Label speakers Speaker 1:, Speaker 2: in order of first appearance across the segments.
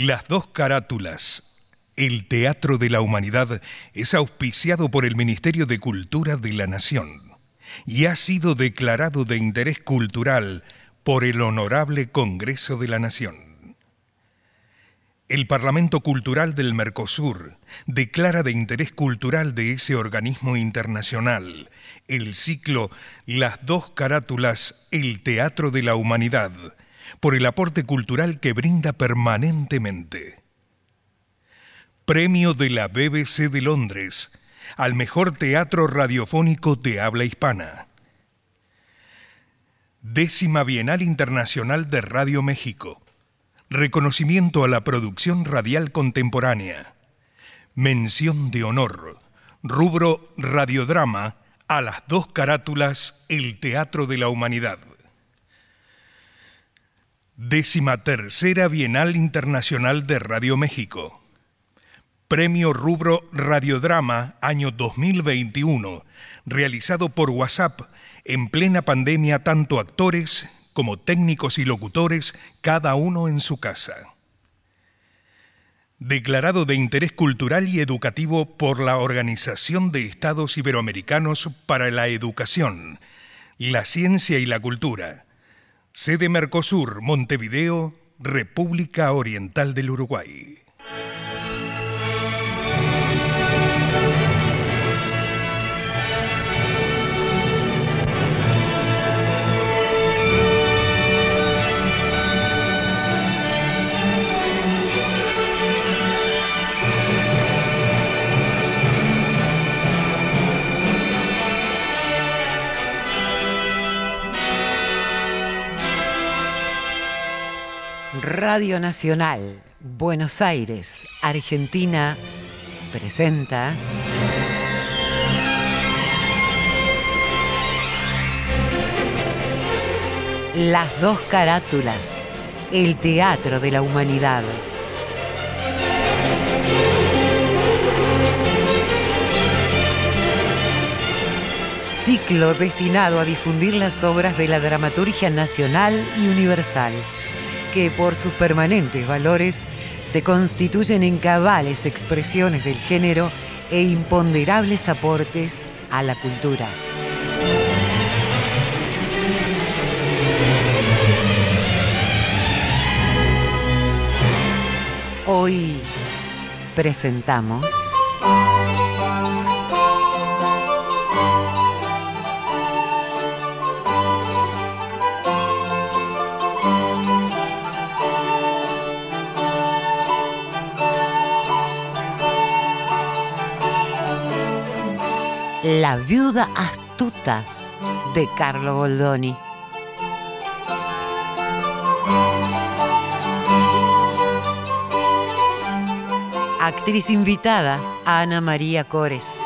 Speaker 1: Las dos carátulas. El Teatro de la Humanidad es auspiciado por el Ministerio de Cultura de la Nación y ha sido declarado de interés cultural por el Honorable Congreso de la Nación. El Parlamento Cultural del Mercosur declara de interés cultural de ese organismo internacional el ciclo Las dos carátulas, el Teatro de la Humanidad, por el aporte cultural que brinda permanentemente. Premio de la BBC de Londres al mejor teatro radiofónico de habla hispana. Décima Bienal Internacional de Radio México. Reconocimiento a la producción radial contemporánea. Mención de honor. Rubro Radiodrama a las dos carátulas El Teatro de la Humanidad. Décima tercera Bienal Internacional de Radio México. Premio Rubro Radiodrama año 2021, realizado por WhatsApp en plena pandemia tanto actores como técnicos y locutores, cada uno en su casa. Declarado de interés cultural y educativo por la Organización de Estados Iberoamericanos para la Educación, la Ciencia y la Cultura Sede Mercosur, Montevideo, República Oriental del Uruguay.
Speaker 2: Radio Nacional, Buenos Aires, Argentina, presenta... Las dos carátulas, el teatro de la humanidad. Ciclo destinado a difundir las obras de la dramaturgia nacional y universal que por sus permanentes valores se constituyen en cabales expresiones del género e imponderables aportes a la cultura. Hoy presentamos... La viuda astuta de Carlo Goldoni. Actriz invitada, Ana María Cores.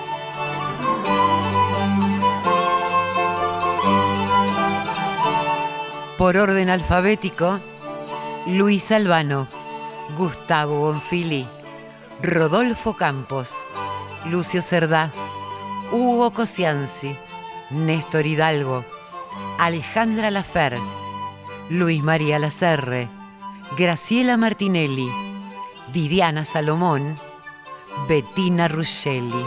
Speaker 2: Por orden alfabético, Luis Albano, Gustavo Bonfili, Rodolfo Campos, Lucio Cerdá, Hugo Cosianzi, Néstor Hidalgo, Alejandra Lafer, Luis María Lacerre, Graciela Martinelli, Viviana Salomón, Bettina Ruscelli.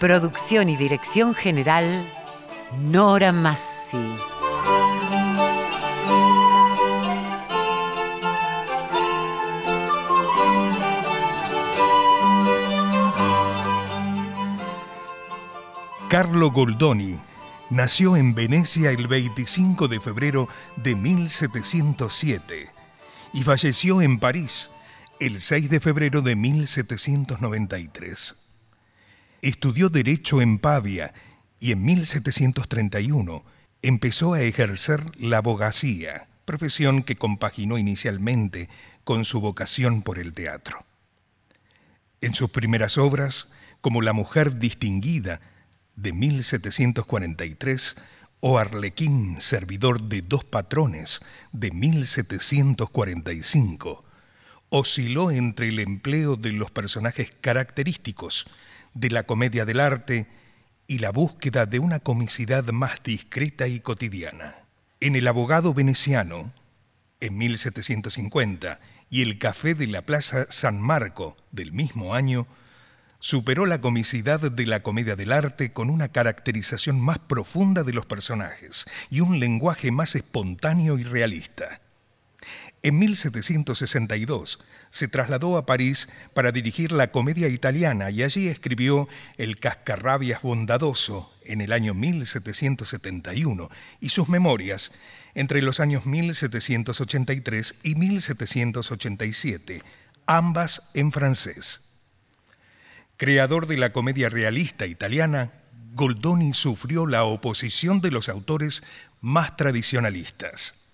Speaker 2: Producción y dirección general, Nora Massi.
Speaker 1: Carlo Goldoni nació en Venecia el 25 de febrero de 1707 y falleció en París el 6 de febrero de 1793. Estudió Derecho en Pavia y en 1731 empezó a ejercer la abogacía, profesión que compaginó inicialmente con su vocación por el teatro. En sus primeras obras, como La mujer distinguida, de 1743 o Arlequín, servidor de dos patrones, de 1745, osciló entre el empleo de los personajes característicos de la comedia del arte y la búsqueda de una comicidad más discreta y cotidiana. En El abogado veneciano, en 1750, y El café de la Plaza San Marco del mismo año, superó la comicidad de la comedia del arte con una caracterización más profunda de los personajes y un lenguaje más espontáneo y realista. En 1762 se trasladó a París para dirigir la comedia italiana y allí escribió El cascarrabias bondadoso en el año 1771 y sus memorias entre los años 1783 y 1787, ambas en francés. Creador de la comedia realista italiana, Goldoni sufrió la oposición de los autores más tradicionalistas.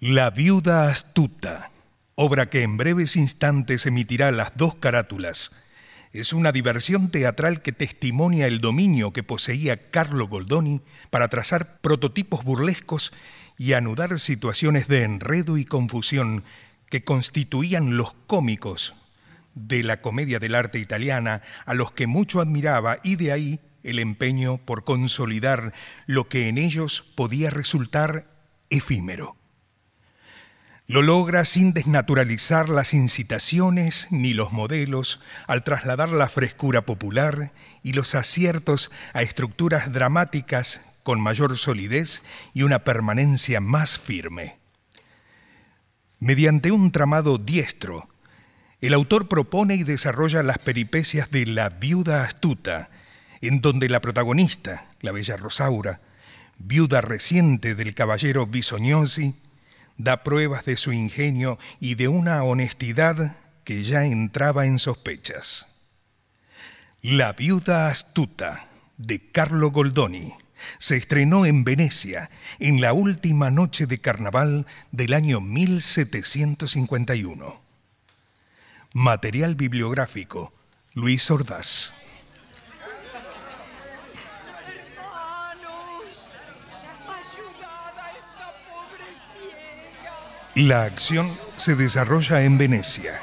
Speaker 1: La viuda astuta, obra que en breves instantes emitirá las dos carátulas, es una diversión teatral que testimonia el dominio que poseía Carlo Goldoni para trazar prototipos burlescos y anudar situaciones de enredo y confusión que constituían los cómicos de la comedia del arte italiana, a los que mucho admiraba, y de ahí el empeño por consolidar lo que en ellos podía resultar efímero. Lo logra sin desnaturalizar las incitaciones ni los modelos, al trasladar la frescura popular y los aciertos a estructuras dramáticas con mayor solidez y una permanencia más firme. Mediante un tramado diestro, el autor propone y desarrolla las peripecias de la viuda astuta, en donde la protagonista, la bella Rosaura, viuda reciente del caballero Bisognosi, da pruebas de su ingenio y de una honestidad que ya entraba en sospechas. La viuda astuta de Carlo Goldoni se estrenó en Venecia en la última noche de carnaval del año 1751. Material bibliográfico Luis Ordaz. La acción se desarrolla en Venecia.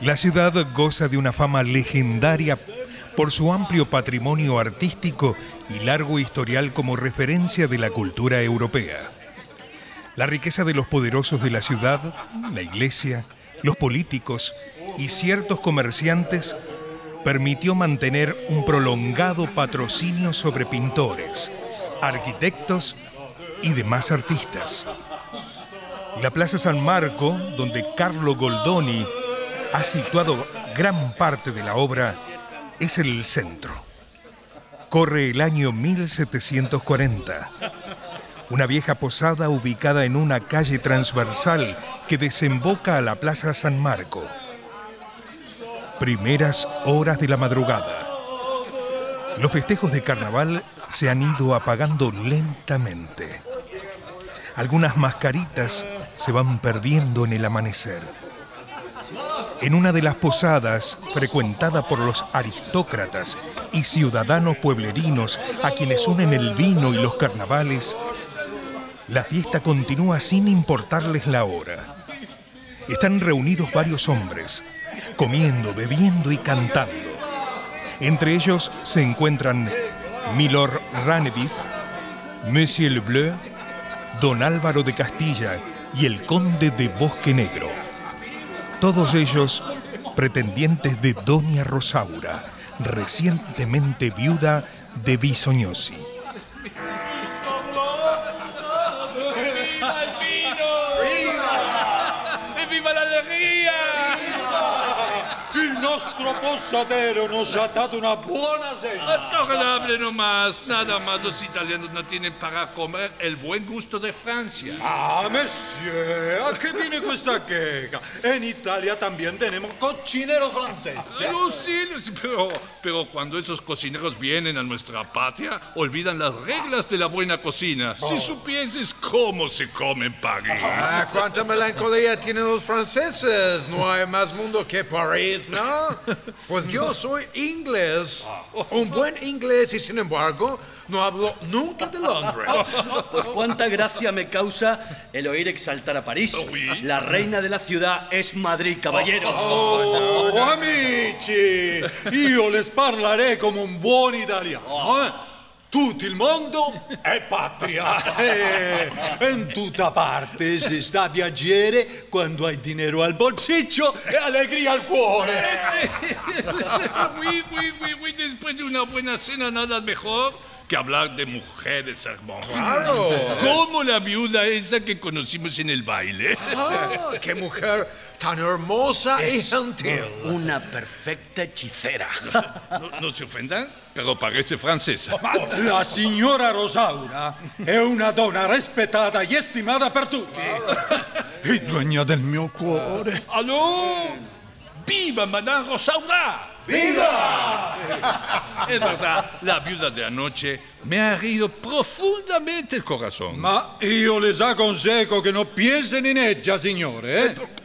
Speaker 1: La ciudad goza de una fama legendaria por su amplio patrimonio artístico y largo historial como referencia de la cultura europea. La riqueza de los poderosos de la ciudad, la iglesia, los políticos y ciertos comerciantes permitió mantener un prolongado patrocinio sobre pintores, arquitectos y demás artistas. La Plaza San Marco, donde Carlo Goldoni ha situado gran parte de la obra, es el centro. Corre el año 1740. Una vieja posada ubicada en una calle transversal que desemboca a la Plaza San Marco. Primeras horas de la madrugada. Los festejos de carnaval se han ido apagando lentamente. Algunas mascaritas se van perdiendo en el amanecer. En una de las posadas, frecuentada por los aristócratas y ciudadanos pueblerinos a quienes unen el vino y los carnavales, la fiesta continúa sin importarles la hora. Están reunidos varios hombres, comiendo, bebiendo y cantando. Entre ellos se encuentran Milord Ranevith, Monsieur Le Bleu, Don Álvaro de Castilla y el conde de Bosque Negro. Todos ellos pretendientes de Doña Rosaura, recientemente viuda de Bisognosi.
Speaker 3: Nostro posadero nos ha dado una buena cena.
Speaker 4: Adorable nomás. Nada más los italianos no tienen para comer el buen gusto de Francia.
Speaker 3: Ah, monsieur, ¿a qué viene esta queja? En Italia también tenemos cocineros franceses.
Speaker 4: sí, pero, pero cuando esos cocineros vienen a nuestra patria, olvidan las reglas de la buena cocina. Si oh. supieses cómo se come en París.
Speaker 5: Ah, cuánta melancolía tienen los franceses. No hay más mundo que París, ¿no? Pues yo soy inglés. Un buen inglés y sin embargo no hablo nunca de Londres.
Speaker 6: Pues cuánta gracia me causa el oír exaltar a París. La reina de la ciudad es Madrid, caballeros.
Speaker 3: Oh, amici, io les parlerei come un buon italiano. Eh. Tutto il mondo è patria. Eh, in tutta parte si sta a piacere quando hai dinero al bolsillo e allegria al cuore.
Speaker 4: oui, oui, oui, oui, después de una buena cena nada mejor que hablar de mujeres hermosas.
Speaker 5: Claro.
Speaker 4: Como la viuda esa que conocimos en el baile.
Speaker 5: Ah, qué mujer tan hermosa y gentil.
Speaker 6: Una perfecta hechicera.
Speaker 4: No, no se ofendan, pero parece francesa.
Speaker 3: La signora Rosaura è una donna rispettata e stimata per tutti. E duegna del mio cuore.
Speaker 4: ¡Aló! ¡Viva Madame Rosaura! ¡Viva! Es verdad, la viuda de anoche me ha herido profundamente el corazón.
Speaker 3: Ma io les aconsejo che non piensen in ella, signore. Eh?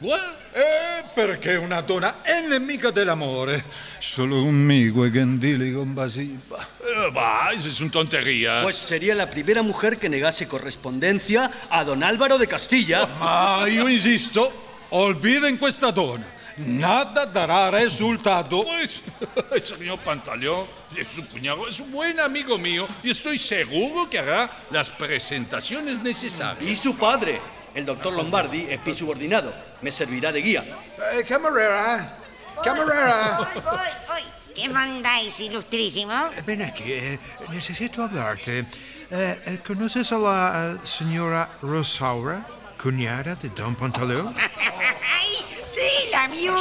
Speaker 4: ¿Por qué?
Speaker 3: Eh, perché una donna nemica dell'amore. Solo conmigo è gentile e compasiva.
Speaker 4: Eh, va, eso es una tontería.
Speaker 6: Pues sería la primera mujer que negase correspondencia a don Álvaro de Castilla.
Speaker 3: Ma io insisto, olviden questa donna. Nada darà risultato.
Speaker 4: Pues, el señor Pantaleón es su cuñado, es un buen amigo mío y estoy seguro que hará las presentaciones necesarias.
Speaker 6: Y su padre, el doctor Lombardi, es mi subordinado. Me servirá de guía.
Speaker 5: Eh, camarera, camarera.
Speaker 7: Voy, voy, voy. ¿Qué mandáis, ilustrísimo?
Speaker 5: Ven aquí, eh, necesito hablarte. Eh, eh, ¿Conoces a la eh, señora Rosaura, cuñada de Don Pantaleón?
Speaker 7: ¡Ay! ¡Sí, la viuda!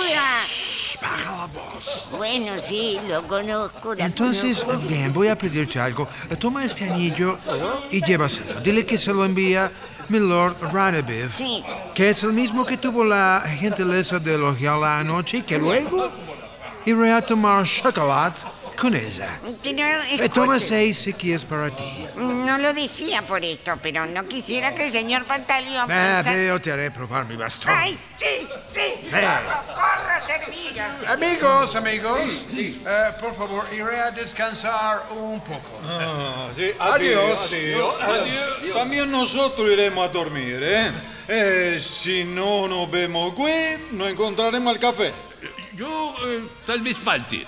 Speaker 5: Baja la voz.
Speaker 7: Bueno, sí, lo conozco. la
Speaker 5: Entonces,
Speaker 7: conozco.
Speaker 5: bien, voy a pedirte algo. Toma este anillo y llévaselo. Dile que se lo envía Milord Radabiv,
Speaker 7: Sí.
Speaker 5: que es el mismo que tuvo la gentileza de elogiarla anoche y que luego iré a tomar chocolate con ella.
Speaker 7: Pero,
Speaker 5: Eh, toma
Speaker 7: escuche,
Speaker 5: seis si quieres para ti.
Speaker 7: No lo decía por esto, pero no quisiera que el señor Pantaleón
Speaker 5: Ah,
Speaker 7: pensara-
Speaker 5: veo, te haré probar mi bastón.
Speaker 7: ¡Ay, sí, sí!
Speaker 5: Ven.
Speaker 7: ¡Corro, corro a serviros!
Speaker 5: Amigos, amigos, eh, por favor, iré a descansar un poco.
Speaker 3: Ah, sí,
Speaker 5: Adiós.
Speaker 3: adiós, adiós. También nosotros iremos a dormir, ¿eh? Eh, si no nos vemos aquí, nos encontraremos al café.
Speaker 4: Yo eh, tal vez falte.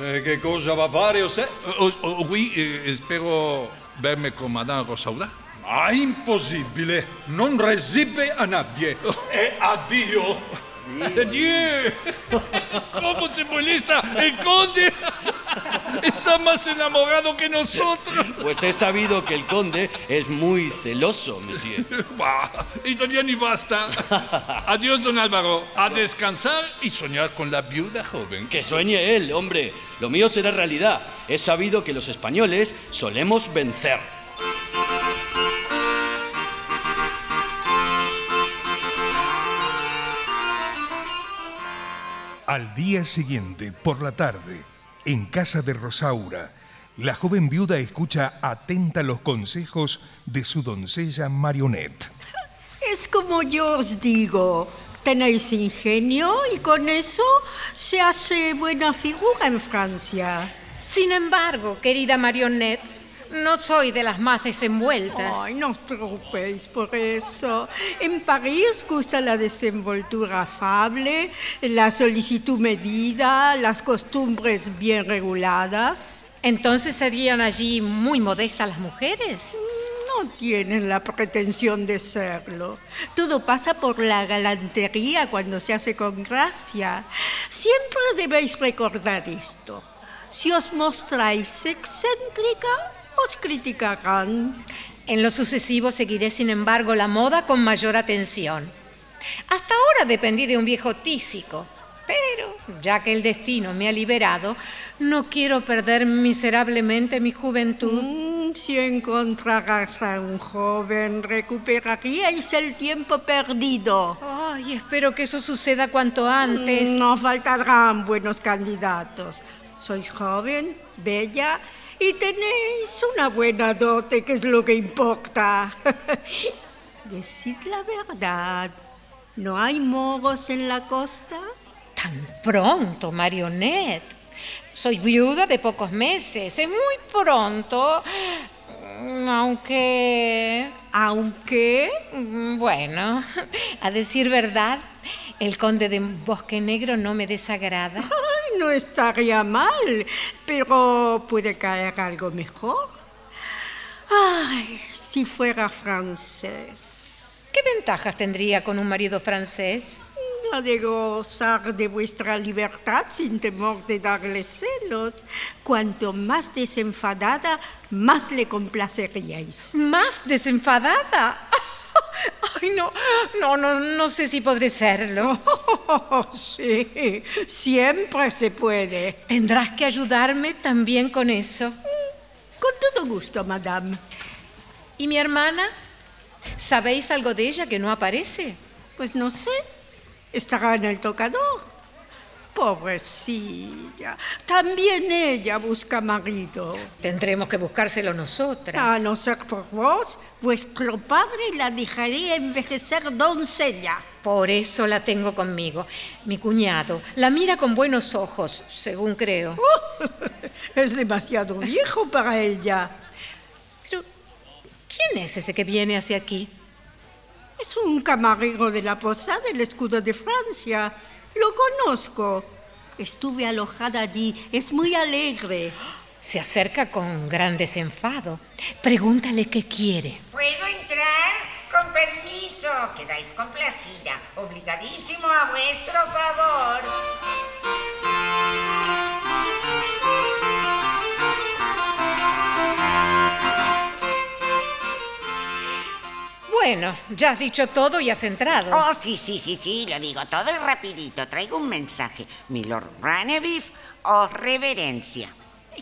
Speaker 3: Eh, ¿Qué cosa va a fare usted?
Speaker 4: O, o- oui, eh, espero verme con Madame Rosaura.
Speaker 3: Ah, impossibile! Non recibe a nadie. E addio!
Speaker 4: ¡Adiós! ¿Cómo se molesta el conde? Está más enamorado que nosotros.
Speaker 6: Pues he sabido que el conde es muy celoso, monsieur.
Speaker 4: Bah, y todavía ni basta. Adiós, don Álvaro. A descansar y soñar con la viuda joven.
Speaker 6: Que sueñe él, hombre. Lo mío será realidad. He sabido que los españoles solemos vencer.
Speaker 1: Al día siguiente, por la tarde, en casa de Rosaura, la joven viuda escucha atenta los consejos de su doncella Marionette.
Speaker 8: Es como yo os digo, tenéis ingenio y con eso se hace buena figura en Francia.
Speaker 9: Sin embargo, querida Marionette, no soy de las más desenvueltas.
Speaker 8: Ay, no os preocupéis por eso. En París gusta la desenvoltura afable, la solicitud medida, las costumbres bien reguladas.
Speaker 9: Entonces serían allí muy modestas las mujeres.
Speaker 8: No tienen la pretensión de serlo. Todo pasa por la galantería cuando se hace con gracia. Siempre debéis recordar esto. Si os mostráis excéntrica, os criticarán.
Speaker 9: En lo sucesivo seguiré, sin embargo, la moda con mayor atención. Hasta ahora dependí de un viejo tísico, pero ya que el destino me ha liberado, no quiero perder miserablemente mi juventud.
Speaker 8: Mm, Si encontraras a un joven, recuperaríais el tiempo perdido.
Speaker 9: Ay, espero que eso suceda cuanto antes.
Speaker 8: No faltarán buenos candidatos. Sois joven, bella y tenéis una buena dote, que es lo que importa. Decid la verdad. ¿No hay moros en la costa?
Speaker 9: Tan pronto, Marionette. Soy viuda de pocos meses. Es muy pronto. Aunque...
Speaker 8: Aunque...
Speaker 9: Bueno, a decir verdad, el conde de Bosque Negro no me desagrada.
Speaker 8: Ay, no estaría mal, pero puede caer algo mejor. Ay, si fuera francés.
Speaker 9: ¿Qué ventajas tendría con un marido francés?
Speaker 8: La de gozar de vuestra libertad sin temor de darle celos. Cuanto más desenfadada, más le complaceríais.
Speaker 9: ¿Más desenfadada? Ay, no, no, no, no sé si podré serlo.
Speaker 8: Oh, sí, siempre se puede.
Speaker 9: Tendrás que ayudarme también con eso.
Speaker 8: Con todo gusto, madame.
Speaker 9: ¿Y mi hermana? ¿Sabéis algo de ella que no aparece?
Speaker 8: Pues no sé. Estará en el tocador. Pobrecilla. También ella busca marido.
Speaker 9: Tendremos que buscárselo nosotras.
Speaker 8: A no ser por vos, vuestro padre la dejaría envejecer doncella.
Speaker 9: Por eso la tengo conmigo. Mi cuñado la mira con buenos ojos, según creo.
Speaker 8: es demasiado viejo para ella.
Speaker 9: Pero, ¿quién es ese que viene hacia aquí?
Speaker 8: Es un camarero de la posada del escudo de Francia. Lo conozco. Estuve alojada allí. Es muy alegre.
Speaker 9: Se acerca con gran desenfado. Pregúntale qué quiere.
Speaker 7: ¿Puedo entrar? Con permiso. Quedáis complacida. Obligadísimo a vuestro favor.
Speaker 9: Bueno, ya has dicho todo y has entrado.
Speaker 7: Oh, sí, sí, sí, sí, lo digo todo y rapidito. Traigo un mensaje. Milord Ranevif os reverencia.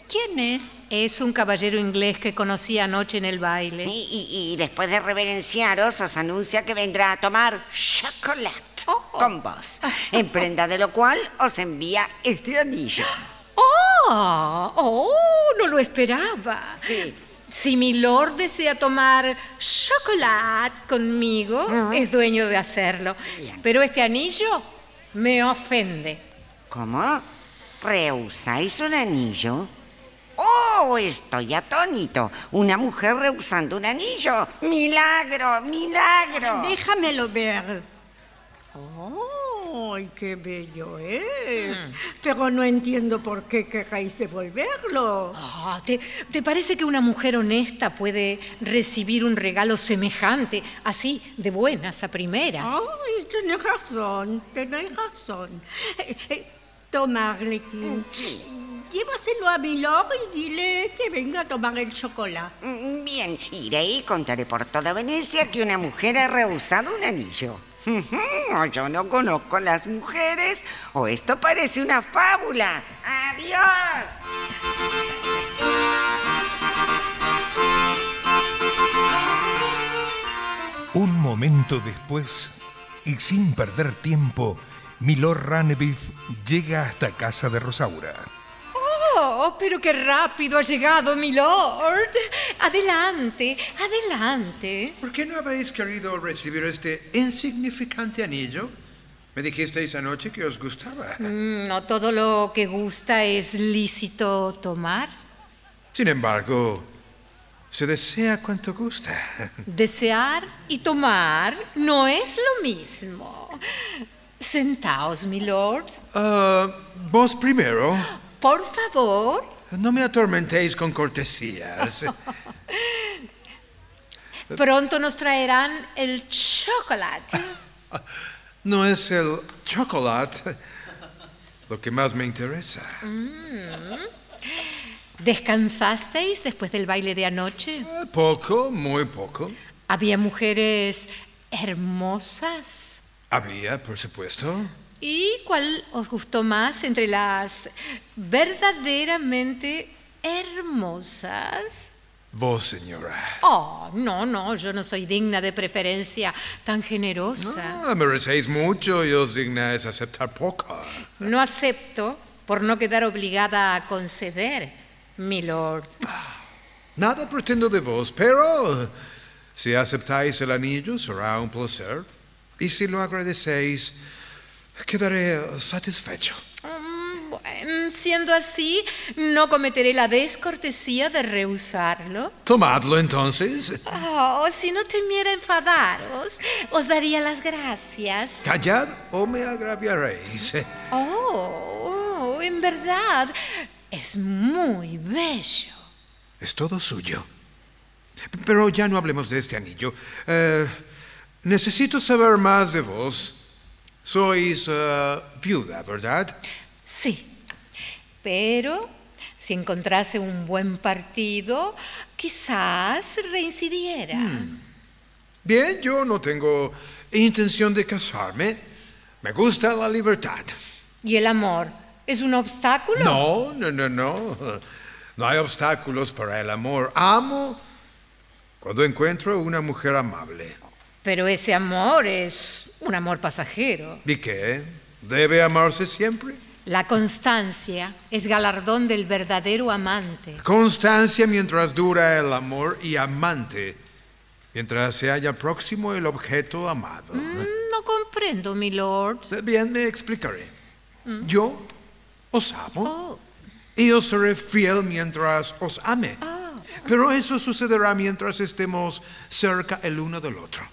Speaker 8: ¿Quién es?
Speaker 9: Es un caballero inglés que conocí anoche en el baile.
Speaker 7: Y, y- y después de reverenciaros, os anuncia que vendrá a tomar chocolate con vos. En prenda de lo cual os envía este anillo.
Speaker 9: ¡Oh! ¡Oh! No lo esperaba.
Speaker 7: Sí.
Speaker 9: Si mi lord desea tomar chocolate conmigo, es dueño de hacerlo.
Speaker 7: Bien.
Speaker 9: Pero este anillo me ofende.
Speaker 7: ¿Cómo? ¿Rehusáis un anillo? ¡Oh! Estoy atónito. Una mujer rehusando un anillo. ¡Milagro! ¡Milagro!
Speaker 8: Déjamelo ver. ¡Ay, qué bello es! Pero no entiendo por qué queráis devolverlo.
Speaker 9: Ah, ¿te, te parece que una mujer honesta puede recibir un regalo semejante, así, de buenas a primeras?
Speaker 8: Ay, tenés razón, tenés razón. Eh, eh, toma, Arlequín. Llévaselo a Milord y dile que venga a tomar el chocolate.
Speaker 7: Mm, Bien, iré y contaré por toda Venecia que una mujer ha rehusado un anillo. O yo no conozco las mujeres, o esto parece una fábula. ¡Adiós!
Speaker 1: Un momento después, y sin perder tiempo, Milord Ranevif llega hasta casa de Rosaura.
Speaker 9: Oh, pero qué rápido ha llegado, mi lord. Adelante, adelante.
Speaker 5: ¿Por qué no habéis querido recibir este insignificante anillo? Me dijisteis anoche que os gustaba.
Speaker 9: Mm, No todo lo que gusta es lícito tomar.
Speaker 5: Sin embargo, se desea cuanto gusta.
Speaker 9: Desear y tomar no es lo mismo. Sentaos, mi lord.
Speaker 5: Ah, vos primero.
Speaker 9: Por favor.
Speaker 5: No me atormentéis con cortesías.
Speaker 9: Pronto nos traerán el chocolate.
Speaker 5: No es el chocolate lo que más me interesa.
Speaker 9: ¿Descansasteis después del baile de anoche?
Speaker 5: Ah, Poco, muy poco.
Speaker 9: Había mujeres hermosas.
Speaker 5: Había, por supuesto.
Speaker 9: ¿Y cuál os gustó más entre las verdaderamente hermosas?
Speaker 5: Vos, señora.
Speaker 9: Oh, no, no, yo no soy digna de preferencia tan generosa.
Speaker 5: Ah, merecéis mucho y os dignáis aceptar poco.
Speaker 9: No acepto por no quedar obligada a conceder, mi lord.
Speaker 5: Nada pretendo de vos, pero si aceptáis el anillo será un placer. Y si lo agradecéis, quedaré satisfecho.
Speaker 9: Mm, siendo así, no cometeré la descortesía de rehusarlo.
Speaker 5: Tomadlo entonces.
Speaker 9: Oh, si no temiera enfadaros, os daría las gracias.
Speaker 5: Callad o me agraviaréis.
Speaker 9: Oh, oh, en verdad, es muy bello.
Speaker 5: Es todo suyo. Pero ya no hablemos de este anillo. Eh, necesito saber más de vos. Sois eh, viuda, ¿verdad?
Speaker 9: Sí, pero si encontrase un buen partido, quizás reincidiera.
Speaker 5: Bien, yo no tengo intención de casarme. Me gusta la libertad.
Speaker 9: ¿Y el amor es un obstáculo?
Speaker 5: No, no, no, no. No hay obstáculos para el amor. Amo cuando encuentro una mujer amable.
Speaker 9: Pero ese amor es un amor pasajero.
Speaker 5: ¿Y qué? ¿Debe amarse siempre?
Speaker 9: La constancia es galardón del verdadero amante.
Speaker 5: Constancia mientras dura el amor y amante mientras se halla próximo el objeto amado.
Speaker 9: Mm, no comprendo, mi lord.
Speaker 5: Bien, me explicaré. Yo os amo
Speaker 9: Oh,
Speaker 5: y os seré fiel mientras os ame. Pero eso sucederá mientras estemos cerca el uno del otro.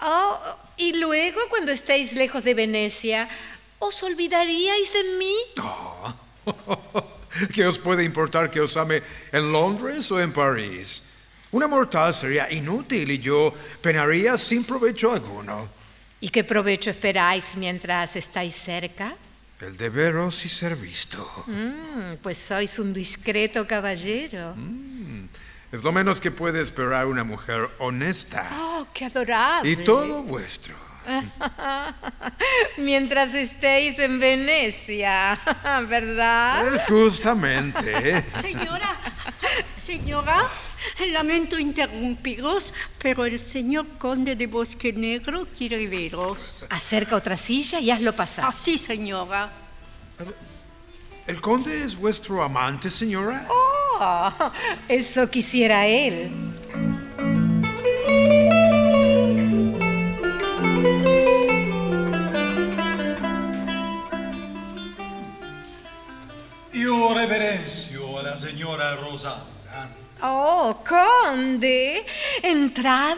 Speaker 9: Oh, y luego, cuando estéis lejos de Venecia, ¿os olvidaríais de mí?
Speaker 5: ¿Qué os puede importar que os ame en Londres o en París? Una mortal sería inútil y yo penaría sin provecho alguno.
Speaker 9: ¿Y qué provecho esperáis mientras estáis cerca?
Speaker 5: El de veros y ser visto.
Speaker 9: Mm, pues sois un discreto caballero.
Speaker 5: Es lo menos que puede esperar una mujer honesta.
Speaker 9: Oh, qué adorable.
Speaker 5: Y todo vuestro.
Speaker 9: Mientras estéis en Venecia, ¿verdad?
Speaker 5: Eh, Justamente.
Speaker 8: Señora, señora, lamento interrumpiros, pero el señor conde de Bosque Negro quiere veros.
Speaker 9: Acerca otra silla y hazlo pasar.
Speaker 8: Ah, sí, señora.
Speaker 5: ¿El conde es vuestro amante, señora?
Speaker 9: Oh, eso quisiera él.
Speaker 3: Io reverenzio a la signora Rosaura.
Speaker 9: Oh, conde, entrad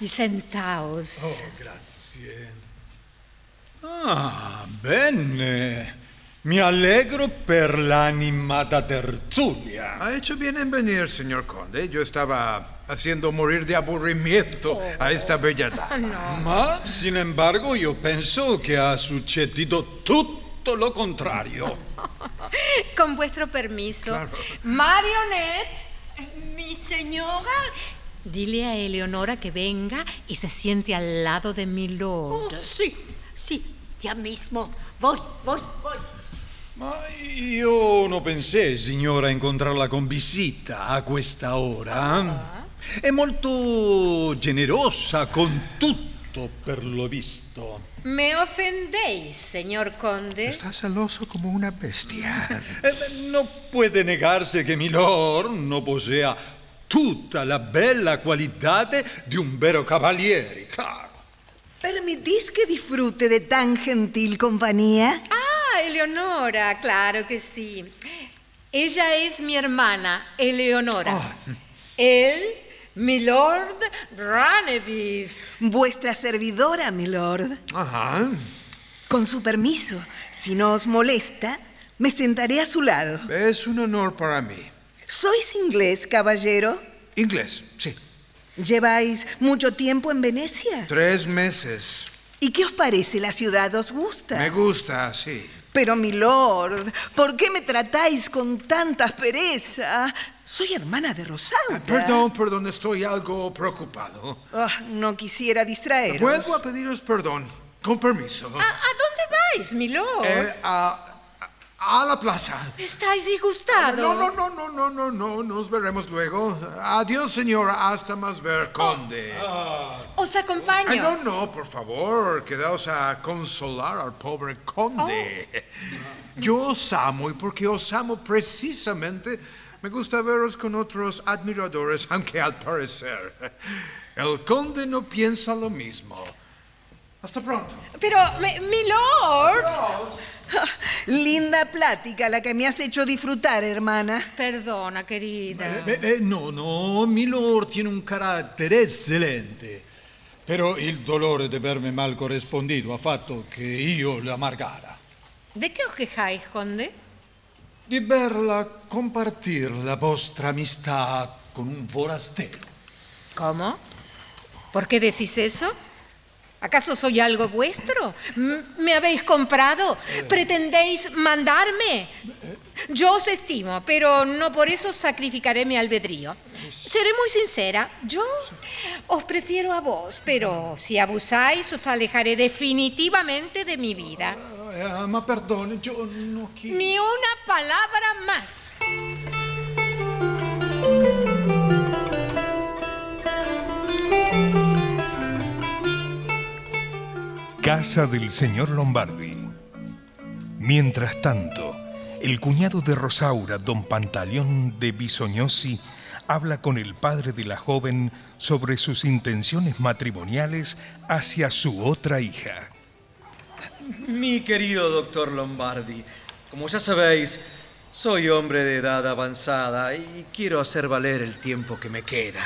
Speaker 9: y sentaos.
Speaker 3: Oh, grazie. Ah, bene. Mi allegro per l'animata tertulia.
Speaker 5: Ha hecho bien en venir, señor conde. Yo estaba haciendo morir de aburrimiento a esta bella dama.
Speaker 3: Ma, sin embargo, io penso che ha succedito tutto lo contrario.
Speaker 9: Con vuestro permiso. Marionette,
Speaker 8: Mi señora.
Speaker 9: dile a Eleonora que venga y se siente al lado de mi
Speaker 8: Oh,
Speaker 9: lord.
Speaker 8: sí, sí, ya mismo. Voy, voy, voy.
Speaker 3: Ma io non pensai, signora, incontrarla con visita a questa ora. È molto generosa con tutto, per lo visto.
Speaker 9: Me ofendéis, señor conde.
Speaker 5: Está celoso como una bestia.
Speaker 3: Eh, no puede negarse che Milord no posea tutta la bella qualità di un vero cavaliere, claro.
Speaker 10: ¿Permitís que disfrute de tan gentil compañía?
Speaker 9: Ah, Eleonora, claro que sí. Ella es mi hermana, Eleonora. Él, mi lord Ranevif.
Speaker 10: Vuestra servidora, milord.
Speaker 5: Ajá.
Speaker 10: Con su permiso, si no os molesta, me sentaré a su lado.
Speaker 5: Es un honor para mí.
Speaker 10: ¿Sois inglés, caballero?
Speaker 5: Inglés, sí.
Speaker 10: ¿Lleváis mucho tiempo en Venecia?
Speaker 5: Tres meses.
Speaker 10: ¿Y qué os parece? ¿La ciudad os gusta?
Speaker 5: Me gusta, sí.
Speaker 10: Pero, milord, ¿por qué me tratáis con tanta aspereza? Soy hermana de Rosaura.
Speaker 5: Perdón, perdón, estoy algo preocupado.
Speaker 10: Ah, no quisiera distraeros.
Speaker 5: Vuelvo a pediros perdón. Con permiso.
Speaker 9: ¿A, a dónde vais, mi lord?
Speaker 5: Eh, a, a la plaza.
Speaker 9: ¿Estáis disgustado?
Speaker 5: No, no, no, no, no, no, no. Nos veremos luego. Adiós, señora. Hasta más ver, conde.
Speaker 9: Os acompaño.
Speaker 5: Ay, no, no, por favor. Quedaos a consolar al pobre conde. Yo os amo y porque os amo precisamente me gusta veros con otros admiradores, aunque al parecer el conde no piensa lo mismo. Hasta pronto.
Speaker 9: Pero, mi, mi lord.
Speaker 10: Linda plática la que me has hecho disfrutar, hermana.
Speaker 9: Perdona, querida.
Speaker 3: Eh, eh, no, no, Milord tiene un carattere eccellente. Però il dolore di verme mal corrispondido ha fatto che io l'amargara.
Speaker 9: ¿De qué os quejáis, conde?
Speaker 3: Di verla compartir la vostra amistà con un forastero.
Speaker 9: ¿Cómo? ¿Por qué decís eso? ¿Acaso soy algo vuestro? ¿Me habéis comprado? ¿Pretendéis mandarme? Yo os estimo, pero no por eso sacrificaré mi albedrío. Seré muy sincera, yo os prefiero a vos, pero si abusáis os alejaré definitivamente de mi vida.
Speaker 3: Eh, ma perdone, io non chi...
Speaker 9: Ni una palabra más.
Speaker 1: Casa del señor Lombardi. Mientras tanto, el cuñado de Rosaura, don Pantaleón de Bisognosi, habla con el padre de la joven sobre sus intenciones matrimoniales hacia su otra hija.
Speaker 11: Mi querido doctor Lombardi, como ya sabéis, soy hombre de edad avanzada y quiero hacer valer el tiempo que me queda.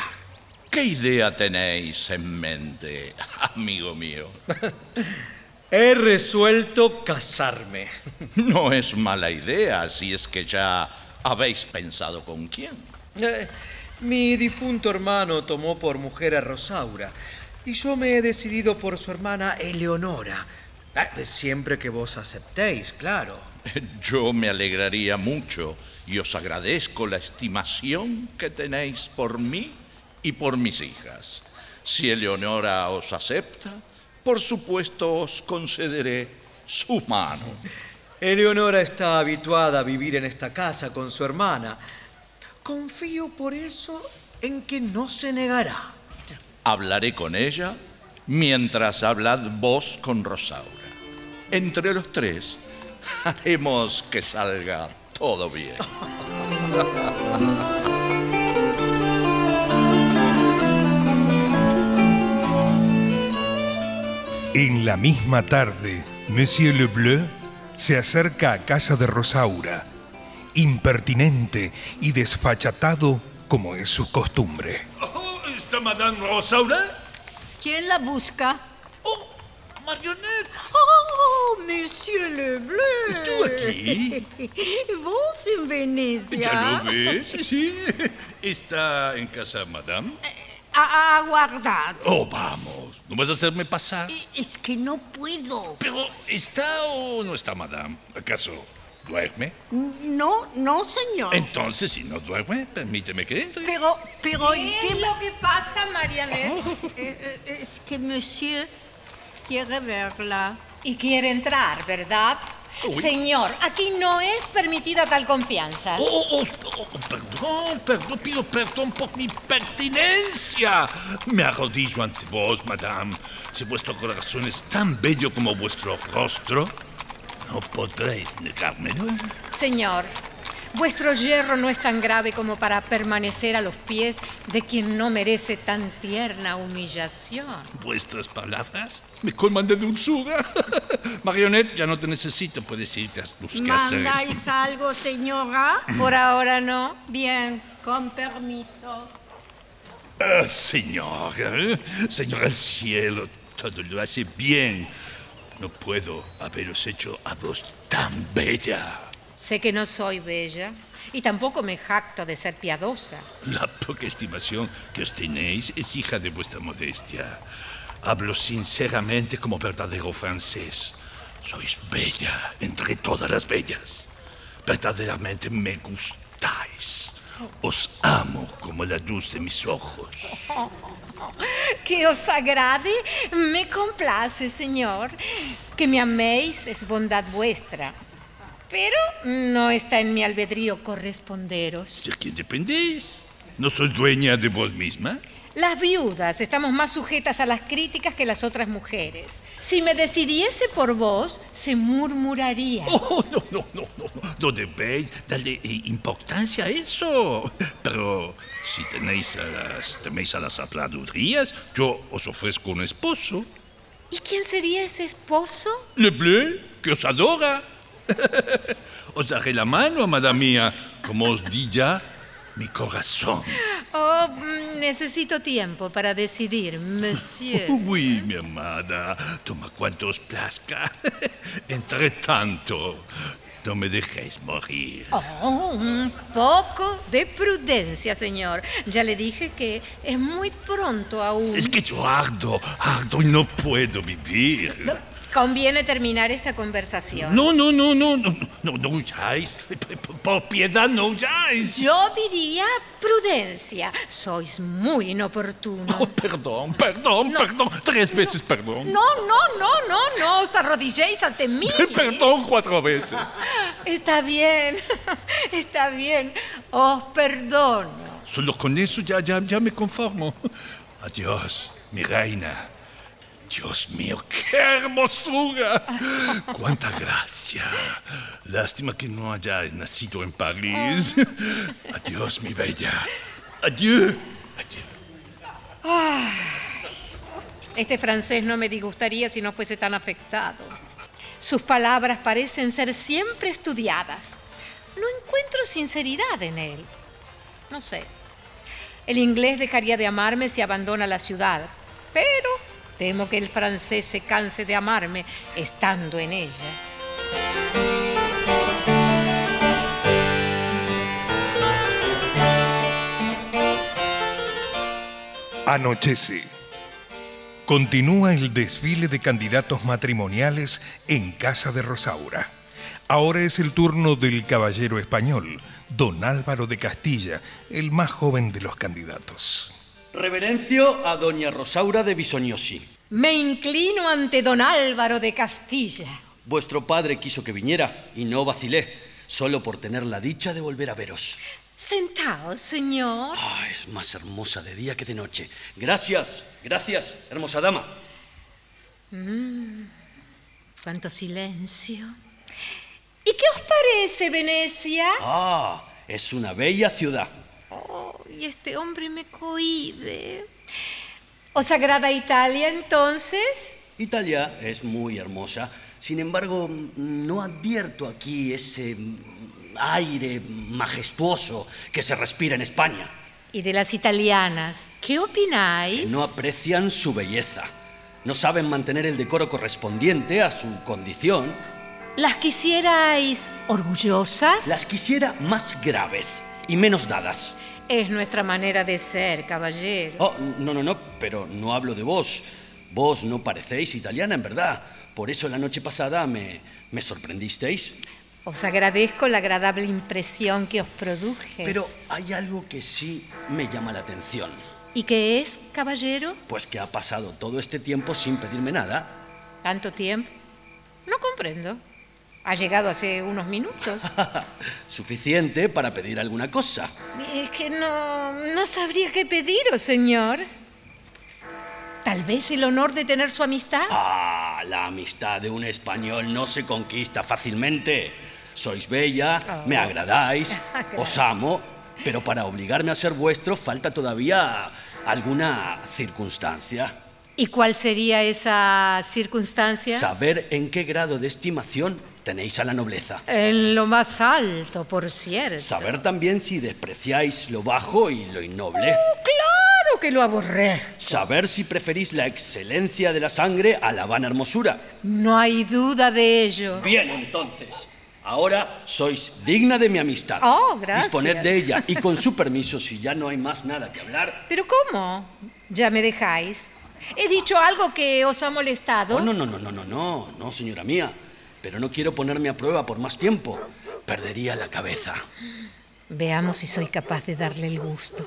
Speaker 4: ¿Qué idea tenéis en mente, amigo mío?
Speaker 11: He resuelto casarme.
Speaker 4: No es mala idea si es que ya habéis pensado con quién.
Speaker 11: Eh, mi difunto hermano tomó por mujer a Rosaura y yo me he decidido por su hermana Eleonora. Eh, siempre que vos aceptéis, claro.
Speaker 4: Yo me alegraría mucho y os agradezco la estimación que tenéis por mí y por mis hijas. Si Eleonora os acepta, por supuesto os concederé su mano.
Speaker 11: Eleonora está habituada a vivir en esta casa con su hermana. Confío por eso en que no se negará.
Speaker 4: Hablaré con ella mientras hablad vos con Rosaura. Entre los tres haremos que salga todo bien.
Speaker 1: En la misma tarde, Monsieur Lebleu se acerca a casa de Rosaura, impertinente y desfachatado como es su costumbre.
Speaker 4: ¿Está Madame Rosaura?
Speaker 8: ¿Quién la busca?
Speaker 4: Marionette.
Speaker 8: Oh, Monsieur Lebleu.
Speaker 4: ¿Tú aquí?
Speaker 8: Vos en Venecia.
Speaker 4: ¿Ya lo ves? Sí. ¿Está en casa, Madame?
Speaker 8: A- Aguardad.
Speaker 4: Oh, vamos. ¿No vas a hacerme pasar?
Speaker 8: Es que no puedo.
Speaker 4: Pero, ¿está o no está, Madame? ¿Acaso duerme?
Speaker 8: No, no, señor.
Speaker 4: Entonces, si no duerme, permíteme que entre.
Speaker 8: Pero, pero el
Speaker 9: ¿Qué es lo que pasa, Marianette?
Speaker 8: eh, eh, es que Monsieur quiere verla.
Speaker 9: Y quiere entrar, ¿verdad?
Speaker 4: Uy.
Speaker 9: Señor, aquí no es permitida tal confianza.
Speaker 4: Oh, oh, oh, oh, perdón, perdón, pido perdón por mi pertinencia. Me arrodillo ante vos, madame. Si vuestro corazón es tan bello como vuestro rostro, no podréis negármelo.
Speaker 9: Señor, vuestro hierro no es tan grave como para permanecer a los pies de quien no merece tan tierna humillación.
Speaker 4: Vuestras palabras me colman de dulzura. Marionette, ya no te necesito, puedes irte a tus quehaceres.
Speaker 8: ¿Mandáis algo, señora?
Speaker 9: Por ahora no.
Speaker 8: Bien, con permiso.
Speaker 4: Ah, señor, ¿eh? señor al cielo, todo lo hace bien. No puedo haberos hecho a vos tan bella.
Speaker 9: Sé que no soy bella y tampoco me jacto de ser piadosa.
Speaker 4: La poca estimación que os tenéis es hija de vuestra modestia. Hablo sinceramente como verdadero francés. Sois bella entre todas las bellas. Verdaderamente me gustáis. Os amo como la luz de mis ojos.
Speaker 9: Que os agrade, me complace, señor. Que me améis es bondad vuestra. Pero no está en mi albedrío corresponderos.
Speaker 4: ¿De quién dependéis? ¿No sois dueña de vos misma?
Speaker 9: Las viudas estamos más sujetas a las críticas que las otras mujeres. Si me decidiese por vos, se murmuraría.
Speaker 4: Oh, no, no, no, no, no. No debéis darle eh, importancia a eso. Pero si tenéis a las, teméis a las habladurías, yo os ofrezco un esposo.
Speaker 9: ¿Y quién sería ese esposo?
Speaker 4: Le Bleu, que os adora. os daré la mano, madame mía, como os di ya, mi corazón.
Speaker 9: Oh, mm, necesito tiempo para decidir, monsieur.
Speaker 4: Oui, mi amada, toma cuanto os plazca. Entre tanto, no me dejéis morir.
Speaker 9: Oh, un poco de prudencia, señor. Ya le dije que es muy pronto aún.
Speaker 4: Es que yo ardo, ardo y no puedo vivir.
Speaker 9: Conviene terminar esta conversación.
Speaker 4: No, no, no, no, no, no, no huyáis. Por piedad, no huyáis.
Speaker 9: Yo diría prudencia. Sois muy inoportuno.
Speaker 4: Oh, perdón, perdón, perdón. Tres veces perdón.
Speaker 9: No, no, no, no, no os arrodilléis ante mí.
Speaker 4: Perdón cuatro veces.
Speaker 9: Está bien, está bien. Os perdono.
Speaker 4: Solo con eso ya, ya, ya me conformo. Adiós, mi reina. Dios mío, qué hermosura. Cuánta gracia. Lástima que no haya nacido en París. Adiós, mi bella. Adiós.
Speaker 9: Ay, Este francés no me disgustaría si no fuese tan afectado. Sus palabras parecen ser siempre estudiadas. No encuentro sinceridad en él. No sé. El inglés dejaría de amarme si abandona la ciudad, pero temo que el francés se canse de amarme estando en ella.
Speaker 1: Anochece. Continúa el desfile de candidatos matrimoniales en Casa de Rosaura. Ahora es el turno del caballero español, don Álvaro de Castilla, el más joven de los candidatos.
Speaker 6: Reverencio a doña Rosaura de Bisognosi.
Speaker 9: Me inclino ante don Álvaro de Castilla.
Speaker 6: Vuestro padre quiso que viniera y no vacilé, solo por tener la dicha de volver a veros.
Speaker 9: Sentaos, señor.
Speaker 6: Ah, es más hermosa de día que de noche. Gracias, gracias, hermosa dama.
Speaker 9: Mm, cuánto silencio. ¿Y qué os parece Venecia?
Speaker 6: Ah, es una bella ciudad.
Speaker 9: Oh, y este hombre me cohíbe. ¿Os agrada Italia entonces?
Speaker 6: Italia es muy hermosa, sin embargo, no advierto aquí ese aire majestuoso que se respira en España.
Speaker 9: ¿Y de las italianas? ¿Qué opináis?
Speaker 6: No aprecian su belleza, no saben mantener el decoro correspondiente a su condición.
Speaker 9: ¿Las quisierais orgullosas?
Speaker 6: Las quisiera más graves y menos dadas.
Speaker 9: Es nuestra manera de ser, caballero.
Speaker 6: Oh, no, no, no, pero no hablo de vos. Vos no parecéis italiana, en verdad. Por eso la noche pasada me, me sorprendisteis.
Speaker 9: Os agradezco la agradable impresión que os produje.
Speaker 6: Pero hay algo que sí me llama la atención.
Speaker 9: ¿Y qué es, caballero?
Speaker 6: Pues que ha pasado todo este tiempo sin pedirme nada.
Speaker 9: ¿Tanto tiempo? No comprendo. Ha llegado hace unos minutos.
Speaker 6: Suficiente para pedir alguna cosa.
Speaker 9: Es que no, no sabría qué pediros, señor. Tal vez el honor de tener su amistad.
Speaker 6: Ah, la amistad de un español no se conquista fácilmente. Sois bella,
Speaker 9: Oh.
Speaker 6: me agradáis, os amo, pero para obligarme a ser vuestro falta todavía alguna circunstancia.
Speaker 9: ¿Y cuál sería esa circunstancia?
Speaker 6: Saber en qué grado de estimación tenéis a la nobleza.
Speaker 9: En lo más alto, por cierto.
Speaker 6: Saber también si despreciáis lo bajo y lo innoble.
Speaker 9: Claro que lo aborrezco.
Speaker 6: Saber si preferís la excelencia de la sangre a la vana hermosura.
Speaker 9: No hay duda de ello.
Speaker 6: Bien, entonces. Ahora sois digna de mi amistad.
Speaker 9: Oh, gracias.
Speaker 6: Disponed de ella y con su permiso, si ya no hay más nada que hablar.
Speaker 9: ¿Pero cómo? ¿Ya me dejáis? ¿He dicho algo que os ha molestado?
Speaker 6: Oh, no, no, no, no, no, no, no, señora mía. Pero no quiero ponerme a prueba por más tiempo. Perdería la cabeza.
Speaker 9: Veamos si soy capaz de darle el gusto.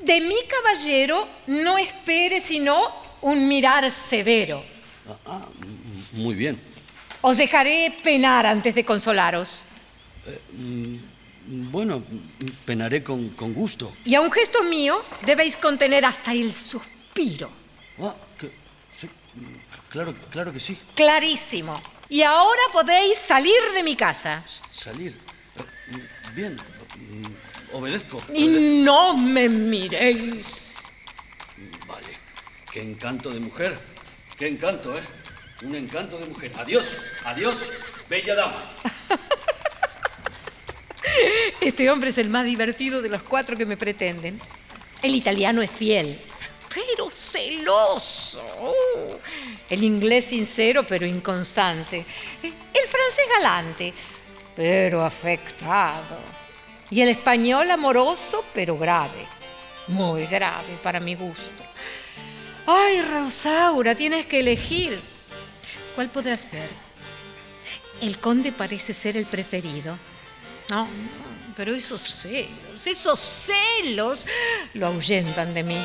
Speaker 9: De mi caballero no espere sino un mirar severo.
Speaker 6: Ah, ah, muy bien.
Speaker 9: Os dejaré penar antes de consolaros.
Speaker 6: Eh, mm, bueno, penaré con, con gusto.
Speaker 9: Y a un gesto mío debéis contener hasta el suspiro.
Speaker 6: Ah, claro, claro que sí.
Speaker 9: Clarísimo. Y ahora podéis salir de mi casa.
Speaker 6: Salir. Mm, Bien, mm, obedezco.
Speaker 9: Y
Speaker 6: obedezco.
Speaker 9: no me miréis.
Speaker 6: Vale. Qué encanto de mujer. Qué encanto, ¿eh? Un encanto de mujer. Adiós, adiós, bella dama.
Speaker 9: Este hombre es el más divertido de los cuatro que me pretenden. El italiano es fiel, pero celoso. Uh, el inglés sincero, pero inconstante. El francés galante, pero afectado. Y el español amoroso, pero grave. Muy grave para mi gusto. Ay, Rosaura, tienes que elegir. ¿Cuál podrá ser? El conde parece ser el preferido. No, pero esos celos, esos celos lo ahuyentan de mí.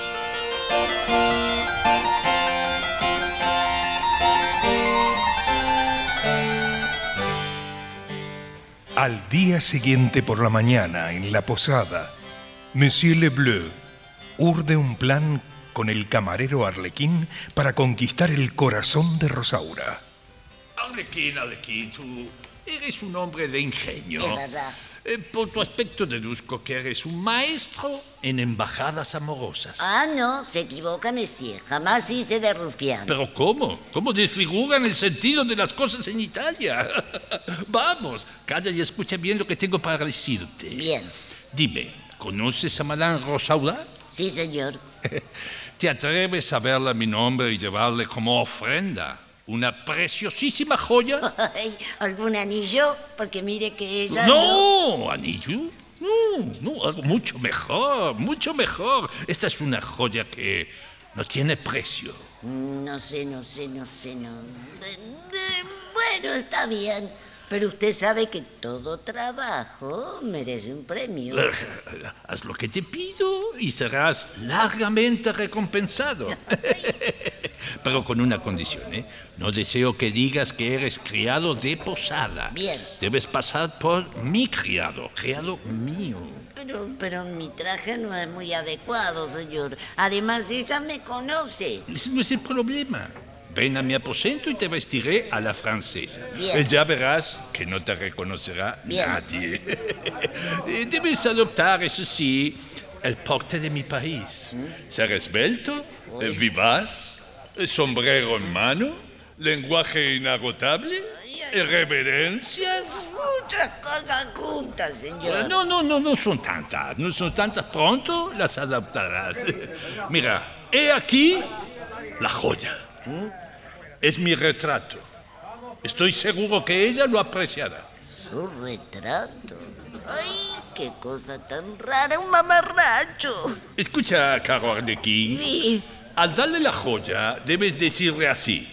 Speaker 1: Al día siguiente por la mañana, en la posada, Monsieur Lebleu urde un plan con el camarero Arlequín para conquistar el corazón de Rosaura.
Speaker 4: Arlequín, Arlequín, tú eres un hombre de ingenio.
Speaker 7: Es verdad.
Speaker 4: Eh, por tu aspecto deduzco que eres un maestro en embajadas amorosas.
Speaker 7: Ah, no, se equivoca, Monsieur. Jamás hice de rufián.
Speaker 4: ¿Pero cómo? ¿Cómo desfiguran el sentido de las cosas en Italia? Vamos, calla y escucha bien lo que tengo para decirte.
Speaker 7: Bien.
Speaker 4: Dime, ¿conoces a Madame Rosaura?
Speaker 7: Sí, señor.
Speaker 4: ¿Te atreves a verle a mi nombre y llevarle como ofrenda una preciosísima joya?
Speaker 7: Ay, ¿Algún anillo? Porque mire que ella...
Speaker 4: No, anillo. No, no, algo mucho mejor, mucho mejor. Esta es una joya que no tiene precio.
Speaker 7: No sé, no sé, no sé, no. Bueno, está bien. Pero usted sabe que todo trabajo merece un premio.
Speaker 4: Haz lo que te pido y serás largamente recompensado. Pero con una condición, ¿eh? No deseo que digas que eres criado de posada.
Speaker 7: Bien.
Speaker 4: Debes pasar por mi criado, criado mío.
Speaker 7: Pero, pero mi traje no es muy adecuado, señor. Además, ella me conoce.
Speaker 4: Ese no es el problema. Ven a mi aposento y te vestiré a la francesa.
Speaker 7: Bien.
Speaker 4: Ya verás que no te reconocerá
Speaker 7: Bien.
Speaker 4: nadie. Debes adoptar, eso sí, el porte de mi país.
Speaker 7: ¿Mm?
Speaker 4: Ser esbelto, eh, vivaz, eh, sombrero en mano, lenguaje inagotable, eh, reverencias.
Speaker 7: Muchas cosas juntas, señor.
Speaker 4: No, no, no, no son tantas, no son tantas. Pronto las adaptarás. Mira, he aquí la joya. Es mi retrato. Estoy seguro que ella lo apreciará.
Speaker 7: Su retrato. Ay, qué cosa tan rara, un mamarracho.
Speaker 4: Escucha, caro Arlequín.
Speaker 7: Sí.
Speaker 4: Al darle la joya, debes decirle así.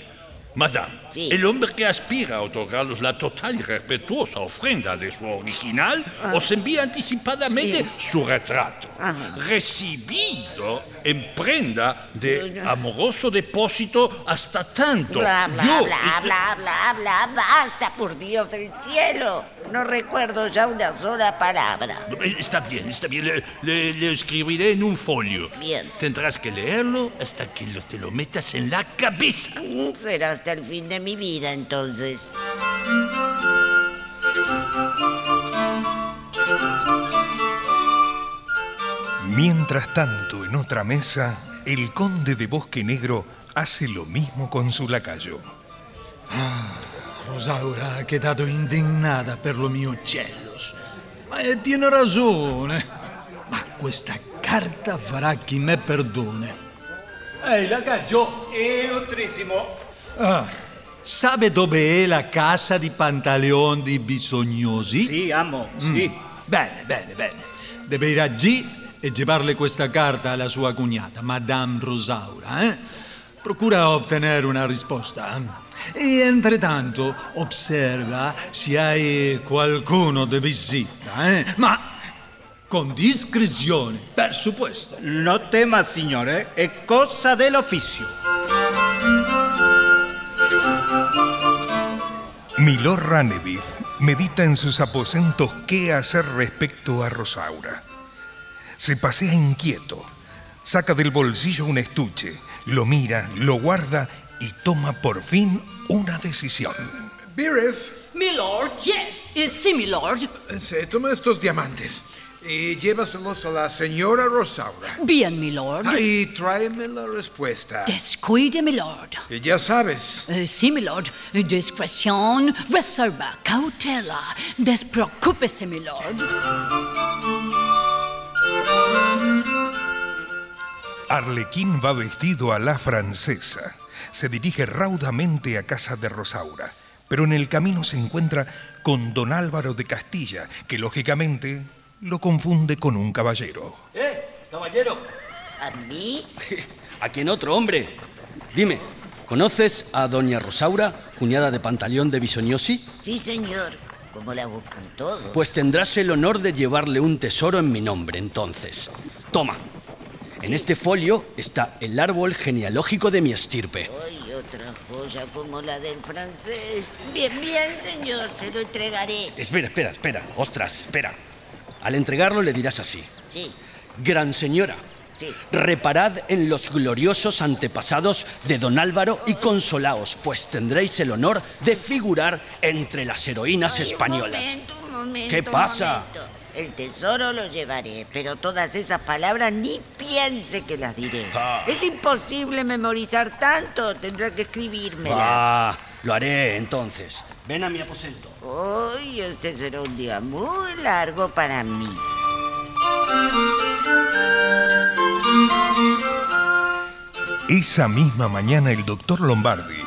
Speaker 4: Madame,
Speaker 7: Sí.
Speaker 4: el hombre que aspira a otorgaros la total y respetuosa ofrenda de su original os envía anticipadamente su retrato,
Speaker 7: Ajá.
Speaker 4: recibido en prenda de amoroso depósito hasta tanto.
Speaker 7: Bla, bla,
Speaker 4: yo-
Speaker 7: bla, bla, bla, bla, basta, por Dios del cielo. No recuerdo ya una sola palabra.
Speaker 4: Eh, Está bien, está bien. Le, le- le escribiré en un folio.
Speaker 7: Bien.
Speaker 4: Tendrás que leerlo hasta que lo- te lo metas en la cabeza.
Speaker 7: Mm, Será hasta el fin de mi vida, entonces.
Speaker 1: Mientras tanto, en otra mesa, el conde de Bosque Negro hace lo mismo con su lacayo.
Speaker 3: Rosaura ha quedato indignata per lo mio uccellos. Ma eh, tiene ragione. Ma questa carta farà chi me perdone. Ehi, lagaggio!
Speaker 6: Illustrissimo.
Speaker 3: Ah, sabe dove è la casa di Pantaleon di Bisognosi?
Speaker 6: Sì, amo, sì.
Speaker 3: Bene, bene, bene. Deve ir allí e llevarle questa carta alla sua cognata, Madame Rosaura, eh? Procura ottenere una risposta. E entretanto osserva se hai qualcuno di visita, eh? Ma con discrezione, per supuesto.
Speaker 12: No temas, signore, è cosa dell'ufficio.
Speaker 1: Milord Ranevith medita en sus aposentos qué hacer respecto a Rosaura. Se pasea inquieto, saca del bolsillo un estuche, lo mira, lo guarda y toma por fin una decisión.
Speaker 5: Biref,
Speaker 13: Milord, yes, eh, sí, milord.
Speaker 5: se toma estos diamantes y llévaselos a la señora Rosaura.
Speaker 13: Bien, milord.
Speaker 5: Ah, Y tráeme la respuesta.
Speaker 13: Descuide, milord.
Speaker 5: Y ya sabes,
Speaker 13: Eh, sí, milord. Discreción, reserva, cautela. Despreocúpese, milord.
Speaker 1: Arlequín va vestido a la francesa. Se dirige raudamente a casa de Rosaura, pero en el camino se encuentra con don Álvaro de Castilla, que lógicamente lo confunde con un caballero.
Speaker 6: ¡Eh, caballero!
Speaker 14: ¿A mí?
Speaker 6: ¿A quién otro, hombre? Dime, ¿conoces a doña Rosaura, cuñada de Pantaleón de Bisognosi?
Speaker 14: Sí, señor. ¿Cómo la buscan todos?
Speaker 6: Pues tendrás el honor de llevarle un tesoro en mi nombre, entonces. Toma. En este folio está el árbol genealógico de mi estirpe.
Speaker 14: Ay, otra joya como la del francés. Bien, bien, señor. Se lo entregaré.
Speaker 6: Espera, espera, espera. Ostras, espera. Al entregarlo le dirás así.
Speaker 14: Sí,
Speaker 6: Gran señora,
Speaker 14: sí.
Speaker 6: reparad en los gloriosos antepasados de don Álvaro y consolaos, pues tendréis el honor de figurar entre las heroínas
Speaker 14: Ay,
Speaker 6: españolas.
Speaker 14: Un momento, un momento.
Speaker 6: ¿Qué
Speaker 14: un
Speaker 6: pasa?
Speaker 14: momento. El tesoro lo llevaré, pero todas esas palabras ni piense que las diré.
Speaker 6: Ah.
Speaker 14: Es imposible memorizar tanto. Tendrá que escribírmelas.
Speaker 6: Ah, lo haré entonces. Ven a mi aposento.
Speaker 14: Hoy este será un día muy largo para mí.
Speaker 1: Esa misma mañana el doctor Lombardi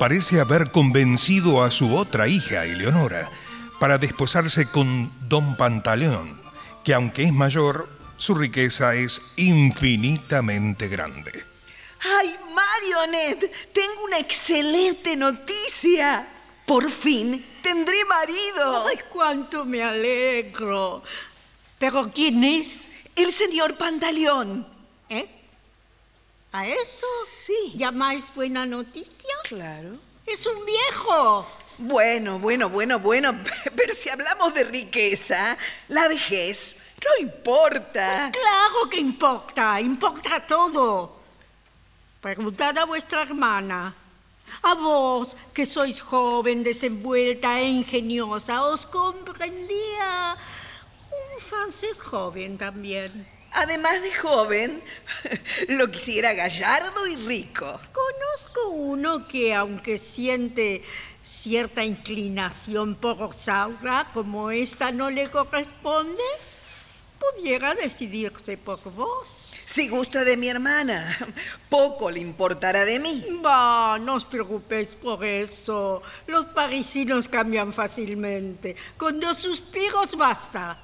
Speaker 1: parece haber convencido a su otra hija, Eleonora, para desposarse con don Pantaleón, que aunque es mayor, su riqueza es infinitamente grande.
Speaker 10: ¡Ay, Marionette! Tengo una excelente noticia. Por fin tendré marido.
Speaker 8: ¡Ay, cuánto me alegro! ¿Pero quién es?
Speaker 10: El señor Pantaleón.
Speaker 8: ¿Eh? ¿A eso?
Speaker 10: Sí.
Speaker 8: ¿Llamáis buena noticia?
Speaker 10: Claro.
Speaker 8: Es un viejo.
Speaker 10: Bueno, bueno, bueno, bueno. Pero si hablamos de riqueza, la vejez no importa.
Speaker 8: Claro que importa, importa todo. Preguntad a vuestra hermana. A vos, que sois joven, desenvuelta e ingeniosa, os comprendía un francés joven también.
Speaker 10: Además de joven, lo quisiera gallardo y rico.
Speaker 8: Conozco uno que, aunque siente cierta inclinación por Rosaura, como esta no le corresponde, pudiera decidirse por vos.
Speaker 10: Si gusta de mi hermana, poco le importará de mí.
Speaker 8: Bah, no os preocupéis por eso. Los parisinos cambian fácilmente. Con dos suspiros basta.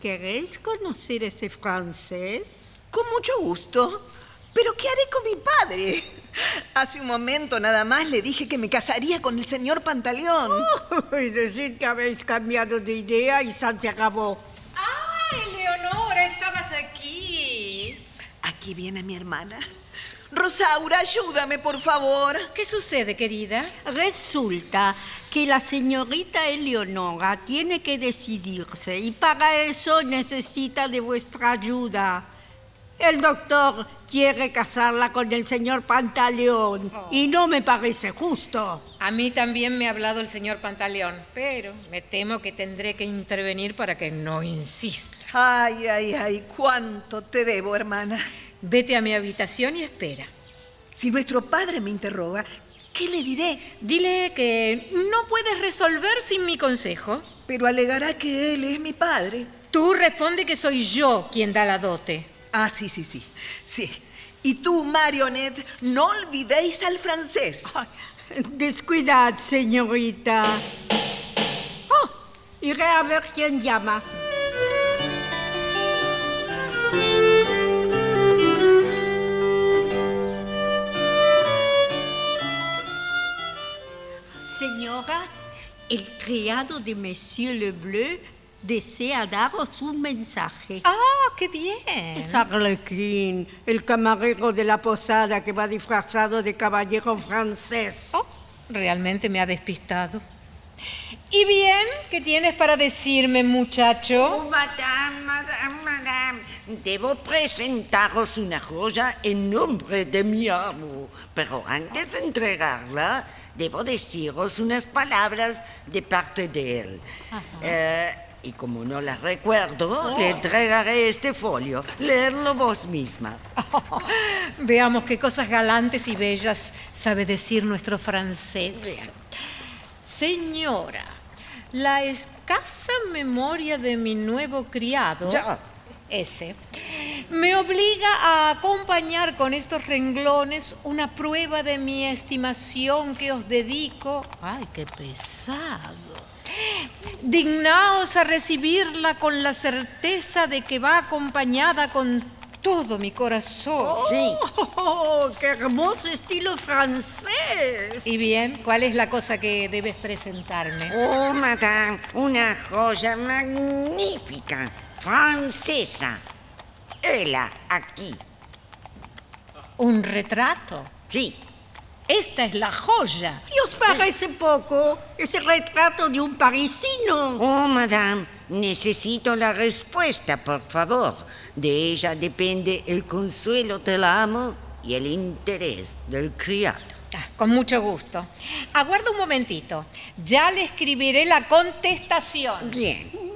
Speaker 8: ¿Queréis conocer ese francés?
Speaker 10: Con mucho gusto. Pero ¿qué haré con mi padre? Hace un momento nada más le dije que me casaría con el señor Pantaleón.
Speaker 8: y decir que habéis cambiado de idea y San se acabó.
Speaker 9: ¡Ah, Eleonora! Estabas aquí.
Speaker 10: Aquí viene mi hermana. Rosaura, ayúdame, por favor.
Speaker 9: ¿Qué sucede, querida?
Speaker 8: Resulta que la señorita Eleonora tiene que decidirse y para eso necesita de vuestra ayuda. El doctor quiere casarla con el señor Pantaleón y no me parece justo.
Speaker 9: A mí también me ha hablado el señor Pantaleón, pero me temo que tendré que intervenir para que no insista.
Speaker 10: Ay, ay, ay, cuánto te debo, hermana.
Speaker 9: Vete a mi habitación y espera.
Speaker 10: Si nuestro padre me interroga, ¿qué le diré?
Speaker 9: Dile que no puedes resolver sin mi consejo.
Speaker 10: Pero alegará que él es mi padre.
Speaker 9: Tú responde que soy yo quien da la dote.
Speaker 10: Ah, sí, sí, sí. Sí. Y tú, Marionette, no olvidéis al francés.
Speaker 8: Descuidad, señorita. Oh, iré a ver quién llama. El criado de Monsieur Lebleu desea daros un mensaje.
Speaker 9: ¡Ah, qué bien!
Speaker 8: Es Arlequín, el camarero de la posada que va disfrazado de caballero francés.
Speaker 9: Oh, realmente me ha despistado. ¿Y bien? ¿Qué tienes para decirme, muchacho?
Speaker 7: Oh, madame, madame. Debo presentaros una joya en nombre de mi amo. Pero antes de entregarla, debo deciros unas palabras de parte de él. Eh, Y como no las recuerdo, le entregaré este folio. Leerlo vos misma.
Speaker 9: Veamos qué cosas galantes y bellas sabe decir nuestro francés. Señora, la escasa memoria de mi nuevo criado,
Speaker 7: Ya.
Speaker 9: Ese, me obliga a acompañar con estos renglones una prueba de mi estimación que os dedico. ¡Ay, qué pesado! Dignaos a recibirla con la certeza de que va acompañada con todo mi corazón.
Speaker 8: ¡Oh, qué hermoso estilo francés!
Speaker 9: Y bien, ¿cuál es la cosa que debes presentarme?
Speaker 7: Oh, madame, una joya magnífica, francesa. Hela, aquí.
Speaker 9: ¿Un retrato?
Speaker 7: Sí.
Speaker 9: Esta es la joya.
Speaker 8: ¿Y os parece poco? Es el retrato de un parisino.
Speaker 7: Oh, madame, necesito la respuesta, por favor. De ella depende el consuelo del amo y el interés del criado.
Speaker 9: Ah, con mucho gusto. Aguarda un momentito. Ya le escribiré la contestación.
Speaker 7: Bien.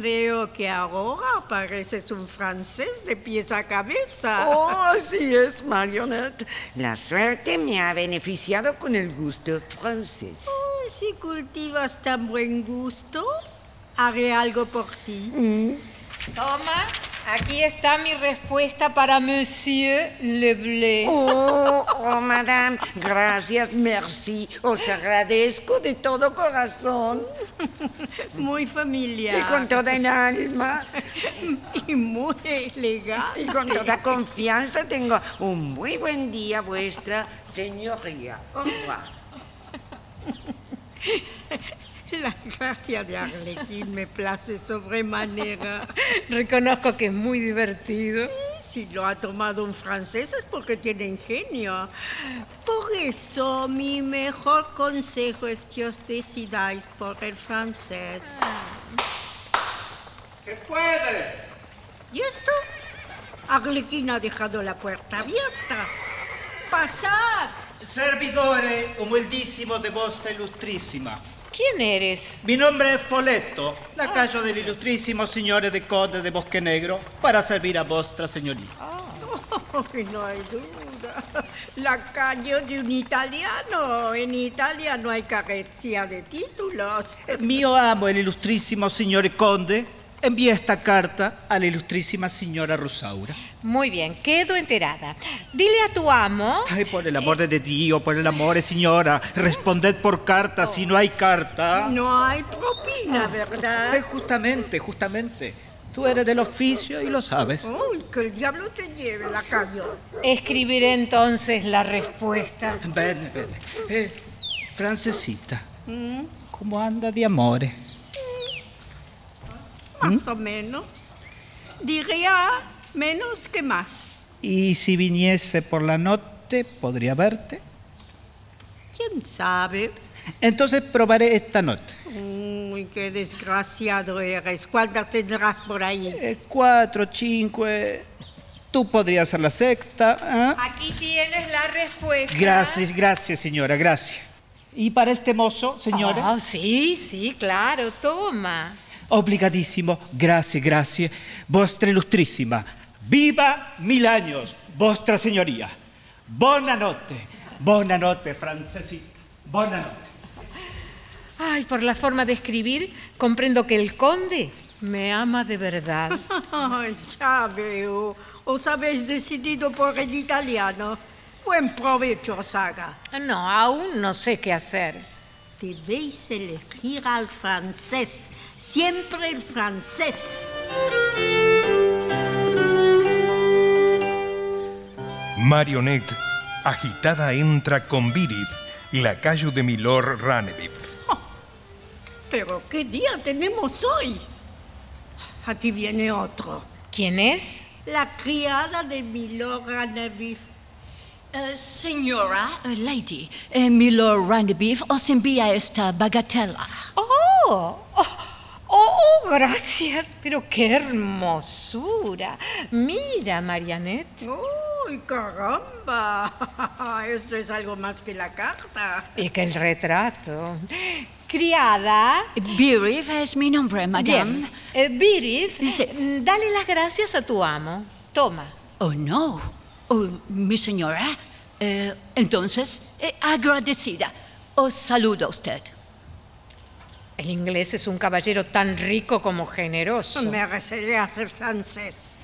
Speaker 8: Veo que ahora pareces un francés de pies a cabeza.
Speaker 7: Oh, así es, Marionette. La suerte me ha beneficiado con el gusto francés.
Speaker 8: Oh, si cultivas tan buen gusto, haré algo por ti.
Speaker 9: Toma, aquí está mi respuesta para Monsieur Leblé.
Speaker 7: Oh, oh, madame, gracias, merci. Os agradezco de todo corazón.
Speaker 8: Muy familiar.
Speaker 7: Y con toda el alma.
Speaker 8: Y muy elegante.
Speaker 7: Y con toda confianza tengo un muy buen día, vuestra señoría. Au revoir.
Speaker 8: La gracia de Arlequín me place sobremanera.
Speaker 9: Reconozco que es muy divertido.
Speaker 8: Si lo ha tomado un francés es porque tiene ingenio. Por eso mi mejor consejo es que os decidáis por el francés.
Speaker 12: ¡Se puede!
Speaker 8: ¿Y esto? Arlequín ha dejado la puerta abierta. ¡Pasad!
Speaker 12: Servidore humildísimo de vostra illustrissima.
Speaker 9: ¿Quién eres?
Speaker 12: Mi nombre es Foletto, lacayo del illustrissimo signore de Conde de Bosque Negro, para servir a vostra señoría.
Speaker 8: Oh, no hay duda. Lacayo de un italiano. En Italia no hay carencia de títulos.
Speaker 12: Mio amo, el illustrissimo signore Conde, envía esta carta a la illustrissima signora Rosaura.
Speaker 9: Muy bien, quedo enterada. Dile a tu amo.
Speaker 12: Ay, por el amor de Dio, por el amor, signora, responded por carta si no hay carta.
Speaker 8: No hay propina, ¿verdad?
Speaker 12: Eh, justamente, justamente. Tú eres del oficio y lo sabes.
Speaker 8: Uy, que el diablo te lleve, lacayo.
Speaker 9: Escribiré entonces la respuesta.
Speaker 12: Bene, bene. Eh, Francesita,
Speaker 8: Mm,
Speaker 12: ¿cómo anda de amore?
Speaker 8: Más o menos. Diría menos que más.
Speaker 12: Y si viniese por la noche, ¿podría verte?
Speaker 8: ¿Quién sabe?
Speaker 12: Entonces probaré esta noche.
Speaker 8: Uy, qué desgraciado eres. ¿Cuántas tendrás por ahí?
Speaker 12: Eh, cuatro, cinco. Tú podrías ser la sexta. ¿ah?
Speaker 9: Aquí tienes la respuesta.
Speaker 12: Gracias, gracias, señora, gracias. ¿Y para este mozo, señora?
Speaker 9: Ah, sí, sí, claro, toma.
Speaker 12: Obligadísimo, gracias, gracias. Vostra illustrissima, viva mil años, vostra señoría. Buonanotte, buonanotte, francesita, buonanotte.
Speaker 9: Ay, por la forma de escribir, comprendo que el conde me ama de verdad.
Speaker 8: Ay, ya veo. Os habéis decidido por el italiano. Buen provecho os haga.
Speaker 9: No, aún no sé qué hacer.
Speaker 8: Debéis elegir al francés. Siempre el francés.
Speaker 1: Marionette, agitada, entra con Virith, lacayo de Milord Ranevitz.
Speaker 8: Pero ¿qué día tenemos hoy? Aquí viene otro.
Speaker 9: ¿Quién es?
Speaker 8: La criada de Milord Ranevif.
Speaker 13: Eh, señora, eh, lady, eh, Milord Randybeef os envía esta bagatela.
Speaker 9: Oh, oh, oh, gracias, pero qué hermosura. Mira, Marianette.
Speaker 8: Oh, ¡Ay, caramba! Esto es algo más que la carta.
Speaker 9: Y que el retrato. Criada.
Speaker 13: Birif es mi nombre, madame.
Speaker 9: Bien. Eh, Birif, mm, dale las gracias a tu amo. Toma.
Speaker 13: Oh, no. Oh, mi señora. Eh, entonces, eh, agradecida. Os saludo a usted.
Speaker 9: El inglés es un caballero tan rico como generoso.
Speaker 8: Me recería ser francés.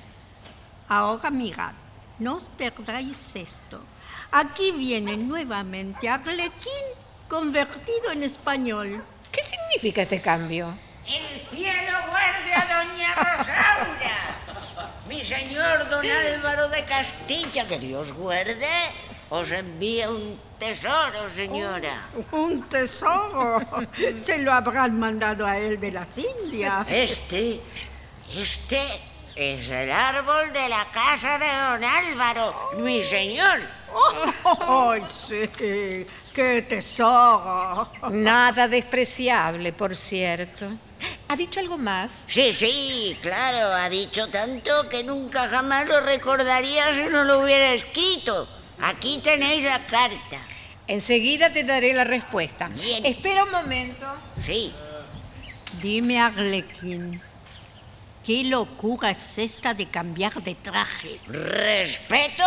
Speaker 8: Ahora mirad, no os perdáis esto. Aquí viene nuevamente Arlequín convertido en español.
Speaker 9: ¿Qué significa este cambio?
Speaker 14: El cielo guarde a doña Rosaura. Mi señor don Álvaro de Castilla, que Dios guarde, os envía un tesoro, señora.
Speaker 8: Un tesoro. Se lo habrán mandado a él de las Indias.
Speaker 14: Este, este es el árbol de la casa de don Álvaro, mi señor.
Speaker 8: ¡Ay, sí! ¡Qué tesoro!
Speaker 9: Nada despreciable, por cierto. ¿Ha dicho algo más?
Speaker 14: Sí, sí, claro, ha dicho tanto que nunca jamás lo recordaría si no lo hubiera escrito. Aquí tenéis la carta.
Speaker 9: Enseguida te daré la respuesta.
Speaker 14: Bien.
Speaker 9: Espera un momento.
Speaker 14: Sí.
Speaker 8: Dime, Arlequín, ¿qué locura es esta de cambiar de traje?
Speaker 14: Respeto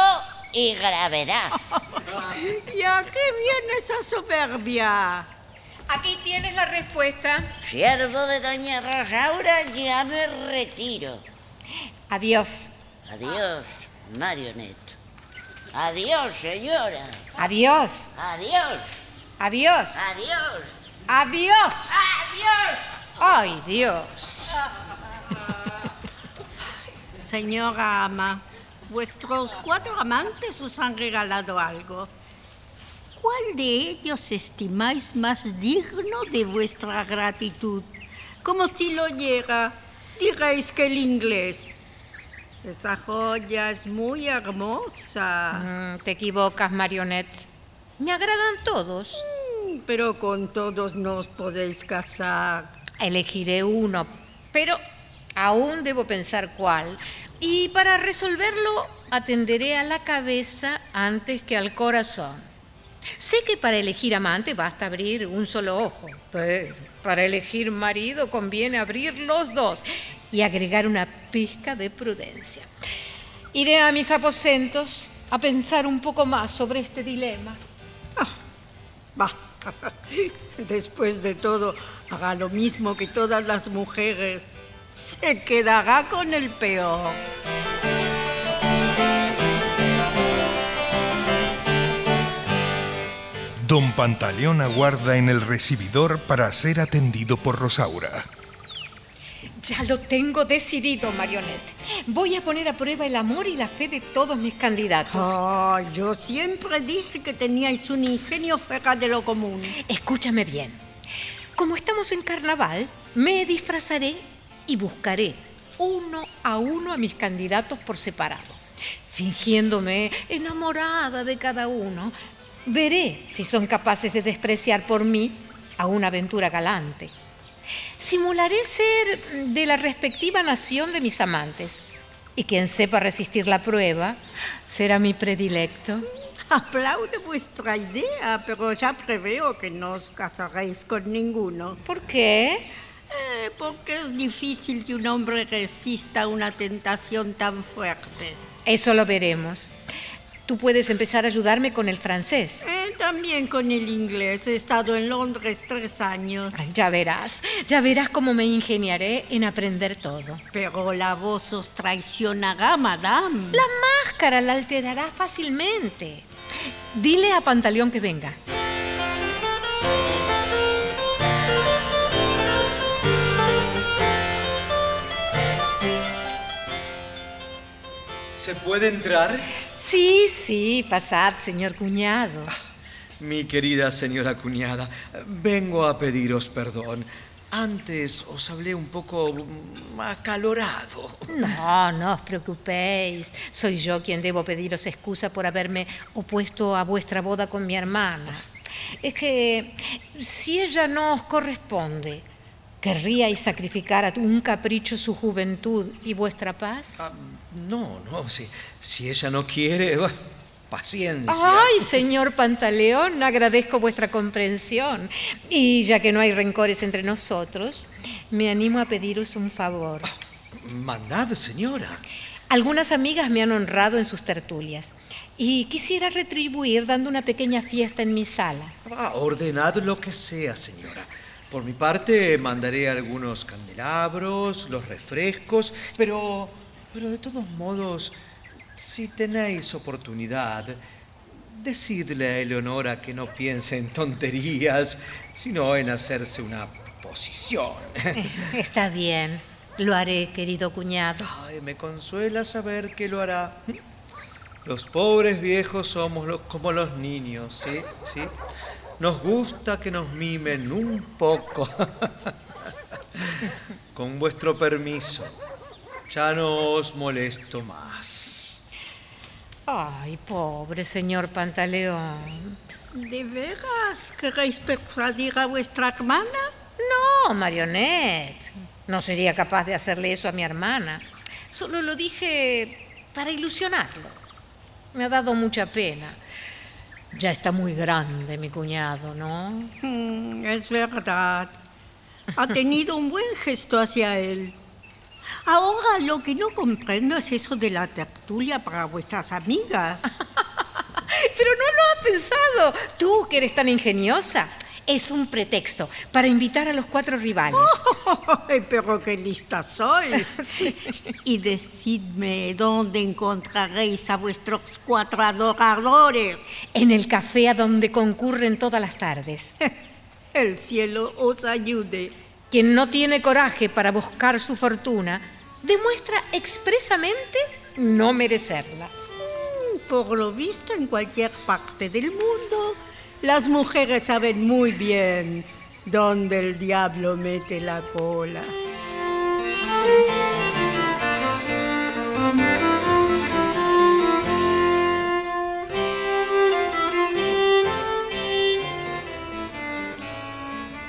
Speaker 14: y gravedad.
Speaker 8: ¿Y a qué viene esa soberbia?
Speaker 9: Aquí tienes la respuesta.
Speaker 14: Siervo de doña Rosaura, ya me retiro.
Speaker 9: Adiós.
Speaker 14: Adiós, Marionette. Adiós, señora.
Speaker 9: Adiós.
Speaker 14: Adiós.
Speaker 9: Adiós.
Speaker 14: Adiós.
Speaker 9: Adiós.
Speaker 14: Adiós.
Speaker 9: Ay, Dios.
Speaker 8: Señora ama, vuestros cuatro amantes os han regalado algo. ¿Cuál de ellos estimáis más digno de vuestra gratitud? Como si lo llega, digáis que el inglés. Esa joya es muy hermosa.
Speaker 9: Mm, te equivocas, Marionette. Me agradan todos.
Speaker 8: Mm, Pero con todos no os podéis casar.
Speaker 9: Elegiré uno, pero aún debo pensar cuál. Y para resolverlo, atenderé a la cabeza antes que al corazón. Sé que para elegir amante basta abrir un solo ojo, pero para elegir marido conviene abrir los dos y agregar una pizca de prudencia. Iré a mis aposentos a pensar un poco más sobre este dilema.
Speaker 8: Va. Después de todo, haga lo mismo que todas las mujeres. Se quedará con el peor.
Speaker 1: Don Pantaleón aguarda en el recibidor para ser atendido por Rosaura.
Speaker 9: Ya lo tengo decidido, Marionette. Voy a poner a prueba el amor y la fe de todos mis candidatos.
Speaker 8: Ah, yo siempre dije que teníais un ingenio fuera de lo común.
Speaker 9: Escúchame bien. Como estamos en carnaval, me disfrazaré y buscaré uno a uno a mis candidatos por separado. Fingiéndome enamorada de cada uno, veré si son capaces de despreciar por mí a una aventura galante. Simularé ser de la respectiva nación de mis amantes. Y quien sepa resistir la prueba será mi predilecto.
Speaker 8: Aplaudo vuestra idea, pero ya preveo que no os casaréis con ninguno.
Speaker 9: ¿Por qué?
Speaker 8: Eh, porque es difícil que un hombre resista una tentación tan fuerte.
Speaker 9: Eso lo veremos. Tú puedes empezar a ayudarme con el francés.
Speaker 8: Eh, también con el inglés. He estado en Londres tres años.
Speaker 9: Ay, ya verás, ya verás cómo me ingeniaré en aprender todo.
Speaker 8: Pero la voz os traicionará, madame.
Speaker 9: La máscara la alterará fácilmente. Dile a Pantaleón que venga.
Speaker 11: ¿Se puede entrar?
Speaker 9: Sí, sí, pasad, señor cuñado.
Speaker 11: Mi querida señora cuñada, vengo a pediros perdón. Antes os hablé un poco acalorado.
Speaker 9: No, no os preocupéis. Soy yo quien debo pediros excusa por haberme opuesto a vuestra boda con mi hermana. Es que si ella no os corresponde, ¿querríais sacrificar a un capricho su juventud y vuestra paz?
Speaker 11: Ah, No, no, si, si ella no quiere, bueno, paciencia.
Speaker 9: Ay, señor Pantaleón, agradezco vuestra comprensión. Y ya que no hay rencores entre nosotros, me animo a pediros un favor.
Speaker 11: Mandad, señora.
Speaker 9: Algunas amigas me han honrado en sus tertulias y quisiera retribuir dando una pequeña fiesta en mi sala.
Speaker 11: Ah, ordenad lo que sea, señora. Por mi parte, mandaré algunos candelabros, los refrescos, pero, pero de todos modos, si tenéis oportunidad, decidle a Eleonora que no piense en tonterías, sino en hacerse una posición.
Speaker 9: Está bien, lo haré, querido cuñado.
Speaker 11: Ay, me consuela saber que lo hará. Los pobres viejos somos lo- como los niños, ¿sí? ¿Sí? Nos gusta que nos mimen un poco. Con vuestro permiso, ya no os molesto más.
Speaker 9: Ay, pobre señor Pantaleón.
Speaker 8: ¿De veras queréis persuadir a vuestra hermana?
Speaker 9: No, Marionette. No sería capaz de hacerle eso a mi hermana. Solo lo dije para ilusionarlo. Me ha dado mucha pena. Ya está muy grande mi cuñado, ¿no?
Speaker 8: Mm, es verdad. Ha tenido un buen gesto hacia él. Ahora lo que no comprendo es eso de la tertulia para vuestras amigas.
Speaker 9: Pero no lo has pensado. Tú, que eres tan ingeniosa. Es un pretexto para invitar a los cuatro rivales.
Speaker 8: Ay, pero qué lista sois. Y decidme dónde encontraréis a vuestros cuatro adoradores.
Speaker 9: En el café a donde concurren todas las tardes.
Speaker 8: El cielo os ayude.
Speaker 9: Quien no tiene coraje para buscar su fortuna, demuestra expresamente no merecerla.
Speaker 8: Mm, Por lo visto, en cualquier parte del mundo, las mujeres saben muy bien dónde el diablo mete la cola.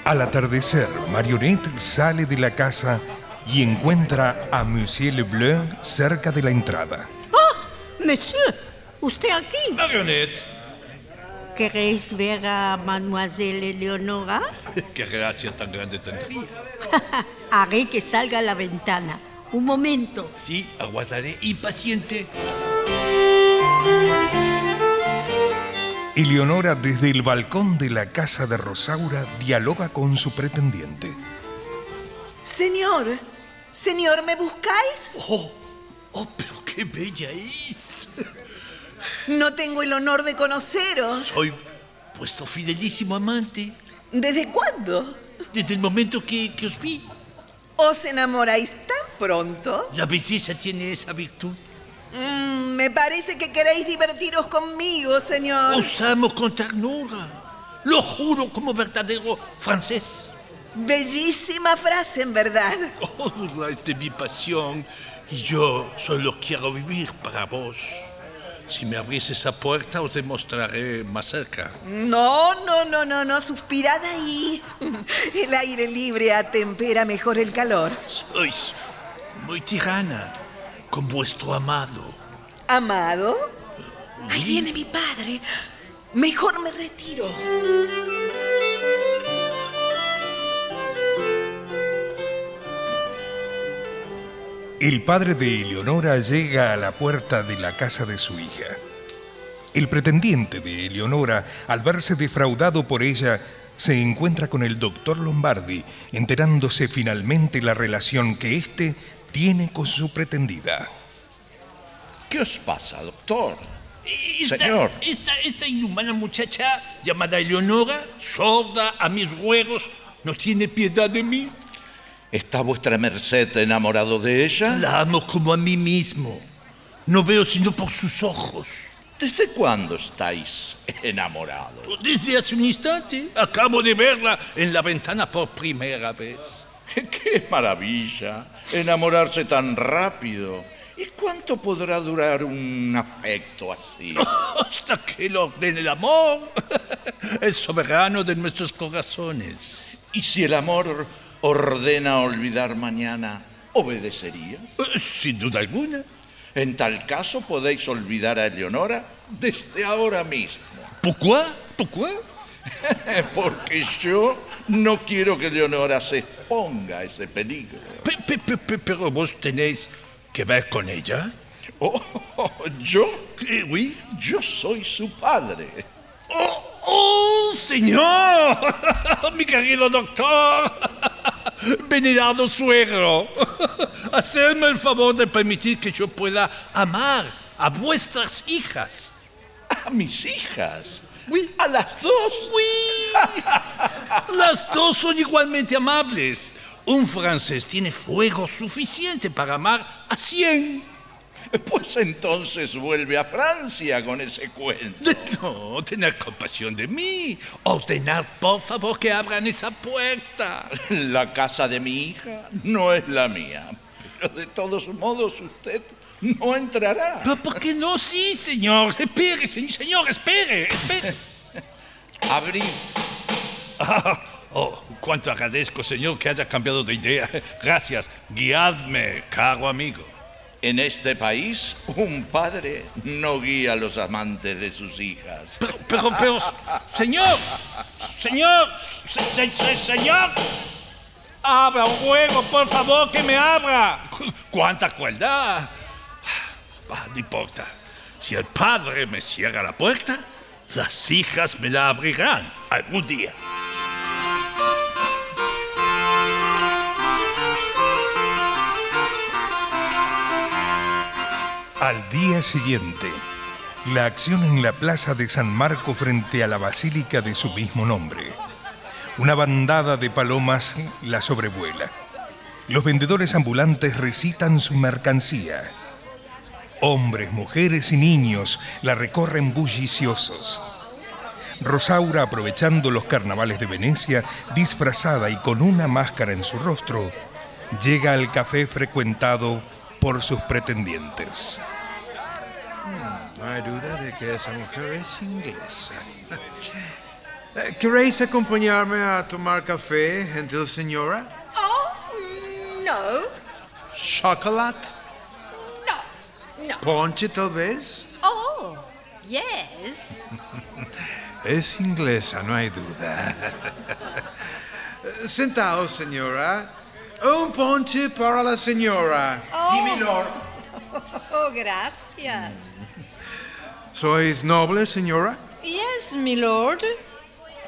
Speaker 1: Al atardecer, Marionette sale de la casa y encuentra a Monsieur Lebleu cerca de la entrada.
Speaker 8: ¡Ah! Monsieur, ¿usted aquí?
Speaker 4: Marionette.
Speaker 8: ¿Queréis ver a Mademoiselle Eleonora?
Speaker 4: Qué gracia tan grande tendría.
Speaker 8: Haré que salga a la ventana. Un momento.
Speaker 4: Sí, aguardaré impaciente.
Speaker 1: Eleonora desde el balcón de la casa de Rosaura dialoga con su pretendiente.
Speaker 10: Señor, señor, ¿me buscáis?
Speaker 4: Oh, oh, pero qué bella es.
Speaker 10: No tengo el honor de conoceros.
Speaker 4: Soy vuestro fidelísimo amante.
Speaker 10: ¿Desde cuándo?
Speaker 4: Desde el momento que, que os vi.
Speaker 10: ¿Os enamoráis tan pronto?
Speaker 4: La belleza tiene esa virtud.
Speaker 10: Mm, me parece que queréis divertiros conmigo, señor.
Speaker 4: Os amo con ternura. Lo juro como verdadero francés.
Speaker 10: Bellísima frase, en verdad.
Speaker 4: Oh, es de mi pasión y yo solo quiero vivir para vos. Si me abrís esa puerta os demostraré más cerca.
Speaker 10: No, no, no, no, no, suspirad ahí. El aire libre atempera mejor el calor.
Speaker 4: Sois muy tirana con vuestro amado.
Speaker 10: ¿Amado? Ahí viene mi padre. Mejor me retiro.
Speaker 1: El padre de Eleonora llega a la puerta de la casa de su hija. El pretendiente de Eleonora, al verse defraudado por ella, se encuentra con el doctor Lombardi, enterándose finalmente la relación que éste tiene con su pretendida.
Speaker 15: ¿Qué os pasa, doctor?
Speaker 4: Esta,
Speaker 15: Señor.
Speaker 4: Esta, esta inhumana muchacha llamada Eleonora, sorda a mis ruegos, no tiene piedad de mí.
Speaker 15: ¿Está vuestra merced enamorado de ella?
Speaker 4: La amo como a mí mismo. No veo sino por sus ojos.
Speaker 15: ¿Desde cuándo estáis enamorados?
Speaker 4: Desde hace un instante acabo de verla en la ventana por primera vez.
Speaker 15: ¡Qué maravilla! Enamorarse tan rápido. ¿Y cuánto podrá durar un afecto así?
Speaker 4: Hasta que lo ordene el amor, el soberano de nuestros corazones.
Speaker 15: ¿Y si el amor ordena olvidar mañana, obedecerías?
Speaker 4: Eh, Sin duda alguna.
Speaker 15: En tal caso podéis olvidar a Eleonora desde ahora mismo.
Speaker 4: ¿Por qué? ¿Por qué?
Speaker 15: Porque yo no quiero que Eleonora se exponga a ese peligro.
Speaker 4: Pe- pe- pe- pero vos tenéis que ver con ella.
Speaker 15: Oh, ¿Yo?
Speaker 4: oui.
Speaker 15: Yo soy su padre.
Speaker 4: ¡Oh, oh, señor! Mi querido doctor. Venerado suegro. Hacedme el favor de permitir que yo pueda amar a vuestras hijas.
Speaker 15: ¿A mis hijas? ¿A las dos?
Speaker 4: ¡Oui! Las dos son igualmente amables. Un francés tiene fuego suficiente para amar a cien.
Speaker 15: Pues entonces vuelve a Francia con ese cuento.
Speaker 4: No, tener compasión de mí. Ordenar, por favor, que abran esa puerta.
Speaker 15: La casa de mi hija no es la mía. Pero de todos modos usted no entrará.
Speaker 4: ¿Pero por qué no? Sí, señor. Espere, se- señor, espere, espere.
Speaker 15: Abrí.
Speaker 4: Oh, cuánto agradezco, señor, que haya cambiado de idea. Gracias. Guiadme, caro amigo.
Speaker 15: En este país, un padre no guía a los amantes de sus hijas.
Speaker 4: Pero, pero, pero, señor, señor, se- se- se- señor. Abra un juego, por favor, que me abra. Cu- ¡Cuánta crueldad! Ah, no importa. Si el padre me cierra la puerta, las hijas me la abrirán algún día.
Speaker 1: Al día siguiente, la acción en la plaza de San Marco frente a la basílica de su mismo nombre. Una bandada de palomas la sobrevuela. Los vendedores ambulantes recitan su mercancía. Hombres, mujeres y niños la recorren bulliciosos. Rosaura, aprovechando los carnavales de Venecia, disfrazada y con una máscara en su rostro, llega al café frecuentado por sus pretendientes.
Speaker 5: No hay duda de que esa mujer es inglesa. Eh, ¿Queréis acompañarme a tomar café, gentil señora?
Speaker 9: Oh, no,
Speaker 5: ¿Chocolate?
Speaker 9: no, no.
Speaker 5: ¿Ponche, tal vez?
Speaker 9: Oh, yes.
Speaker 5: Es inglesa, no hay duda. Sentaos, señora. Un ponche para la señora.
Speaker 9: Sí, milord. Oh, gracias.
Speaker 5: ¿Sois noble, señora?
Speaker 9: Yes, milord.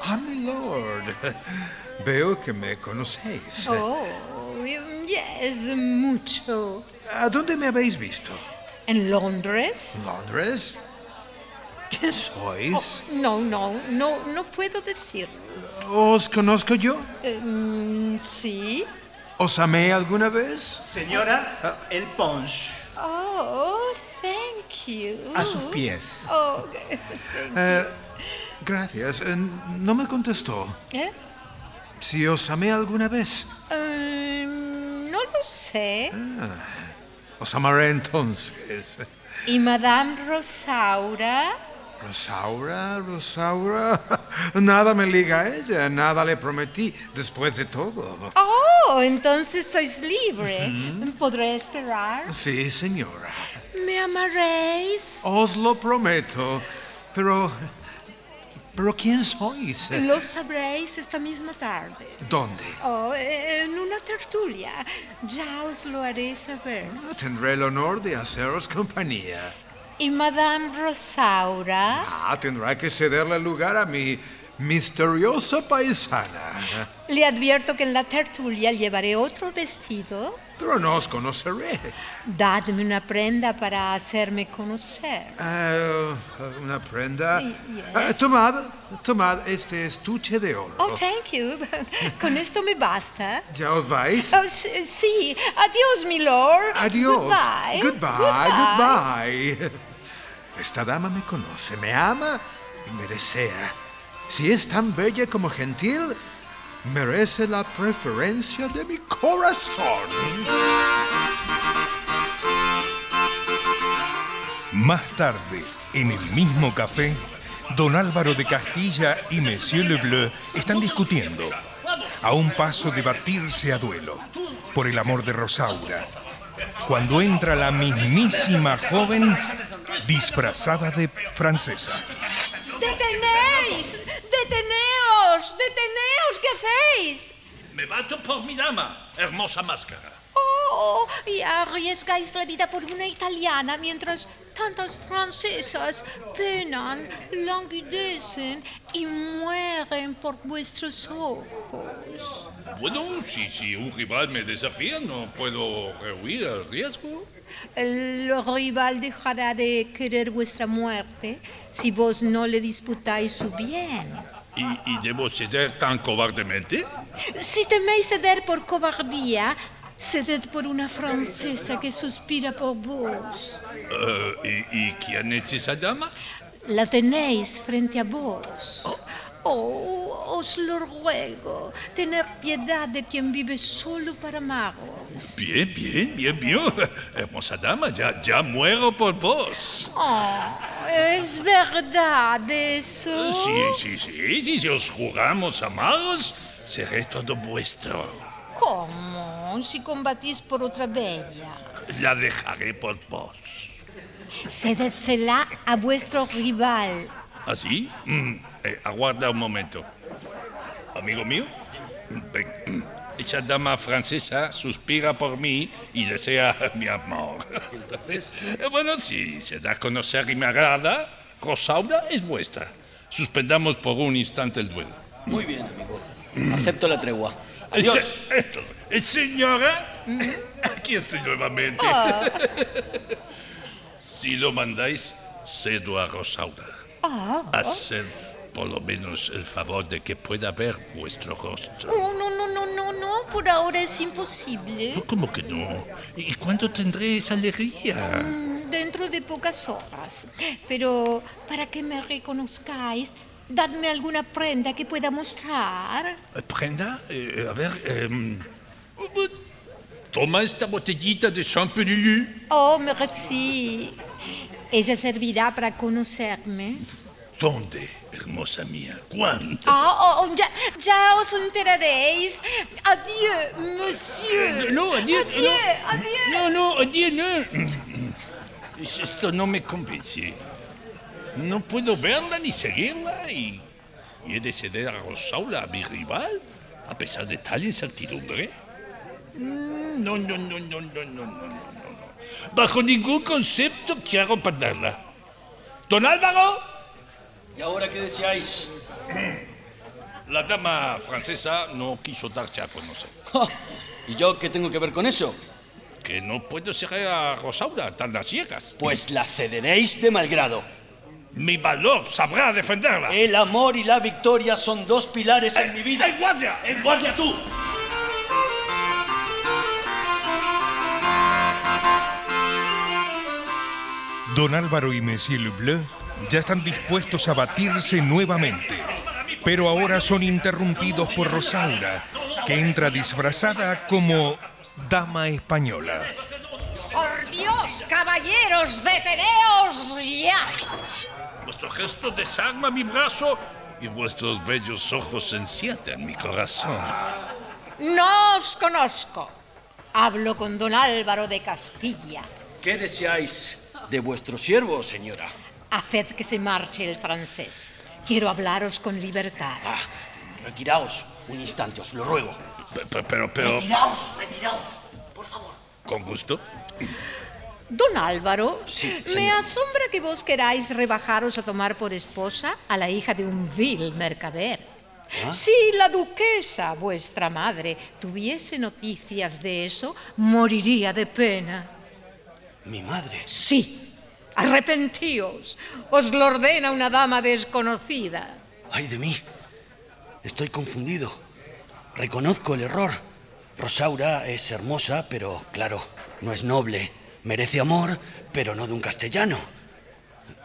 Speaker 5: Ah, mi lord. Veo que me conocéis.
Speaker 9: Oh, yes, mucho.
Speaker 5: ¿A dónde me habéis visto?
Speaker 9: ¿En Londres?
Speaker 5: ¿Londres? ¿Qué sois?
Speaker 9: No, no, no, no puedo decirlo.
Speaker 5: ¿Os conozco yo?
Speaker 9: Mm, sí.
Speaker 5: ¿Os amé alguna vez?
Speaker 12: Señora, el punch.
Speaker 9: Oh, thank you.
Speaker 12: A sus pies.
Speaker 9: Oh, thank
Speaker 5: Eh, gracias. Eh, no me contestó.
Speaker 9: you. ¿Eh?
Speaker 5: Si os amé alguna vez.
Speaker 9: Eh, no lo sé.
Speaker 5: Os amaré entonces.
Speaker 9: ¿Y Madame Rosaura?
Speaker 5: Rosaura, Rosaura. Nada me liga a ella, nada le prometí después de todo.
Speaker 9: Oh, entonces sois libre. ¿Podré esperar?
Speaker 5: Sí, señora.
Speaker 9: ¿Me amaréis?
Speaker 5: Os lo prometo. Pero. ¿Pero quién sois?
Speaker 9: Lo sabréis esta misma tarde.
Speaker 5: ¿Dónde?
Speaker 9: Oh, en una tertulia. Ya os lo haré saber.
Speaker 5: Tendré el honor de haceros compañía.
Speaker 9: ¿Y Madame Rosaura?
Speaker 5: Ah, tendrá que cederle lugar a mi misteriosa paisana.
Speaker 9: Le advierto que en la tertulia llevaré otro vestido.
Speaker 5: Pero no os conoceré.
Speaker 9: Dadme una prenda para hacerme conocer.
Speaker 5: Ah, una prenda.
Speaker 9: Y-
Speaker 5: Ah,
Speaker 9: yes.
Speaker 5: tomad, tomad este estuche de oro.
Speaker 9: Oh, thank you. Con esto me basta.
Speaker 5: ¿Ya os vais?
Speaker 9: Oh, sí. Adiós, mi lord.
Speaker 5: Adiós.
Speaker 9: Goodbye.
Speaker 5: Goodbye, goodbye. Esta dama me conoce, me ama y me desea. Si es tan bella como gentil, merece la preferencia de mi corazón.
Speaker 1: Más tarde, en el mismo café, don Álvaro de Castilla y Monsieur Lebleu están discutiendo, a un paso de batirse a duelo, por el amor de Rosaura. cuando entra la mismísima joven disfrazada de francesa.
Speaker 9: ¡Detenéis! ¡Deteneos! ¡Deteneos! ¿Qué hacéis?
Speaker 4: Me bato por mi dama, hermosa máscara.
Speaker 9: Oh, y arriesgáis la vida por una italiana mientras tantas francesas penan, languidecen y mueren por vuestros ojos.
Speaker 4: Bueno, si, si un rival me desafía, no puedo rehuir el riesgo.
Speaker 9: El rival dejará de querer vuestra muerte si vos no le disputáis su bien.
Speaker 4: ¿Y, y debo ceder tan cobardemente?
Speaker 9: Si teméis ceder por cobardía, ceded por una francesa que suspira por vos.
Speaker 4: Eh, ¿y, ¿Y quién es esa dama?
Speaker 9: La tenéis frente a vos. Oh, os lo ruego, tener piedad de quien vive solo para amaros.
Speaker 4: Bien, bien, bien, bien. Hermosa dama, ya, ya muero por vos.
Speaker 9: Oh, ¿Es verdad eso?
Speaker 4: Sí, sí, sí, sí, si os juramos amaros, seré todo vuestro.
Speaker 9: ¿Cómo? Si combatís por otra bella.
Speaker 4: La dejaré por vos.
Speaker 9: Cédedsela a vuestro rival.
Speaker 4: ¿Así? Mm, eh, aguarda un momento. Amigo mío, ven. Esa dama francesa suspira por mí y desea mi amor. Entonces, eh, bueno, si se da a conocer y me agrada, Rosaura es vuestra. Suspendamos por un instante el duelo.
Speaker 6: Muy bien, amigo. Acepto la tregua.
Speaker 4: Eh,
Speaker 6: Adiós.
Speaker 4: se- Esto, señora, aquí estoy nuevamente. Si lo mandáis, cedo a Rosaura.
Speaker 9: Ah.
Speaker 4: Haced por lo menos el favor de que pueda ver vuestro rostro.
Speaker 9: Oh, no, no, no, no, no, por ahora es imposible.
Speaker 4: ¿Cómo que no? ¿Y cuándo tendré esa alegría?
Speaker 9: Mm, Dentro de pocas horas. Pero para que me reconozcáis, dadme alguna prenda que pueda mostrar.
Speaker 4: Eh, ¿Prenda? Eh, a ver, em, toma esta botellita de Champigny.
Speaker 9: Oh, merci. Ella servirá para conocerme.
Speaker 4: ¿Dónde, hermosa mía? ¿Cuándo?
Speaker 9: Ah, oh, oh, ya, ya, os enteraréis. Adiós, monsieur.
Speaker 4: Eh, no, adiós.
Speaker 9: Adiós, no, adiós.
Speaker 4: No, no, adiós, no. Mm, esto no me convence. No puedo verla ni seguirla y, y he de ceder a Rosaula, a mi rival, a pesar de tal incertidumbre. Mm, no, no, no, no, no, no, no. Bajo ningún concepto quiero perderla. Don Álvaro,
Speaker 6: ¿Y ahora qué deseáis?
Speaker 4: La dama francesa no quiso darse a conocer.
Speaker 6: ¿Y yo qué tengo que ver con eso?
Speaker 4: Que no puedo seguir a Rosaura tan a ciegas.
Speaker 6: Pues la cederéis de mal grado.
Speaker 4: Mi valor sabrá defenderla.
Speaker 6: El amor y la victoria son dos pilares en mi vida.
Speaker 4: ¡El guardia!
Speaker 6: ¡El guardia tú!
Speaker 1: Don Álvaro y Monsieur Lebleu ya están dispuestos a batirse nuevamente, pero ahora son interrumpidos por Rosaura, que entra disfrazada como dama española.
Speaker 9: Por Dios, caballeros, deteneos ya.
Speaker 4: Vuestro gesto desarma mi brazo y vuestros bellos ojos encienden mi corazón.
Speaker 9: No os conozco. Hablo con don Álvaro de Castilla.
Speaker 6: ¿Qué deseáis de vuestro siervo, señora?
Speaker 9: Haced que se marche el francés. Quiero hablaros con libertad.
Speaker 6: Retiraos un instante, os lo ruego.
Speaker 4: Pero, pero, pero
Speaker 6: Retiraos, retiraos, por favor.
Speaker 4: con gusto.
Speaker 9: Don Álvaro,
Speaker 6: Sí,
Speaker 9: me asombra que vos queráis rebajaros a tomar por esposa a la hija de un vil mercader.
Speaker 6: ¿Ah?
Speaker 9: Si la duquesa, vuestra madre, tuviese noticias de eso, moriría de pena.
Speaker 6: ¿Mi madre?
Speaker 9: Sí, arrepentíos. Os lo ordena una dama desconocida.
Speaker 6: ¡Ay de mí! Estoy confundido. Reconozco el error. Rosaura es hermosa, pero claro, no es noble. Merece amor, pero no de un castellano.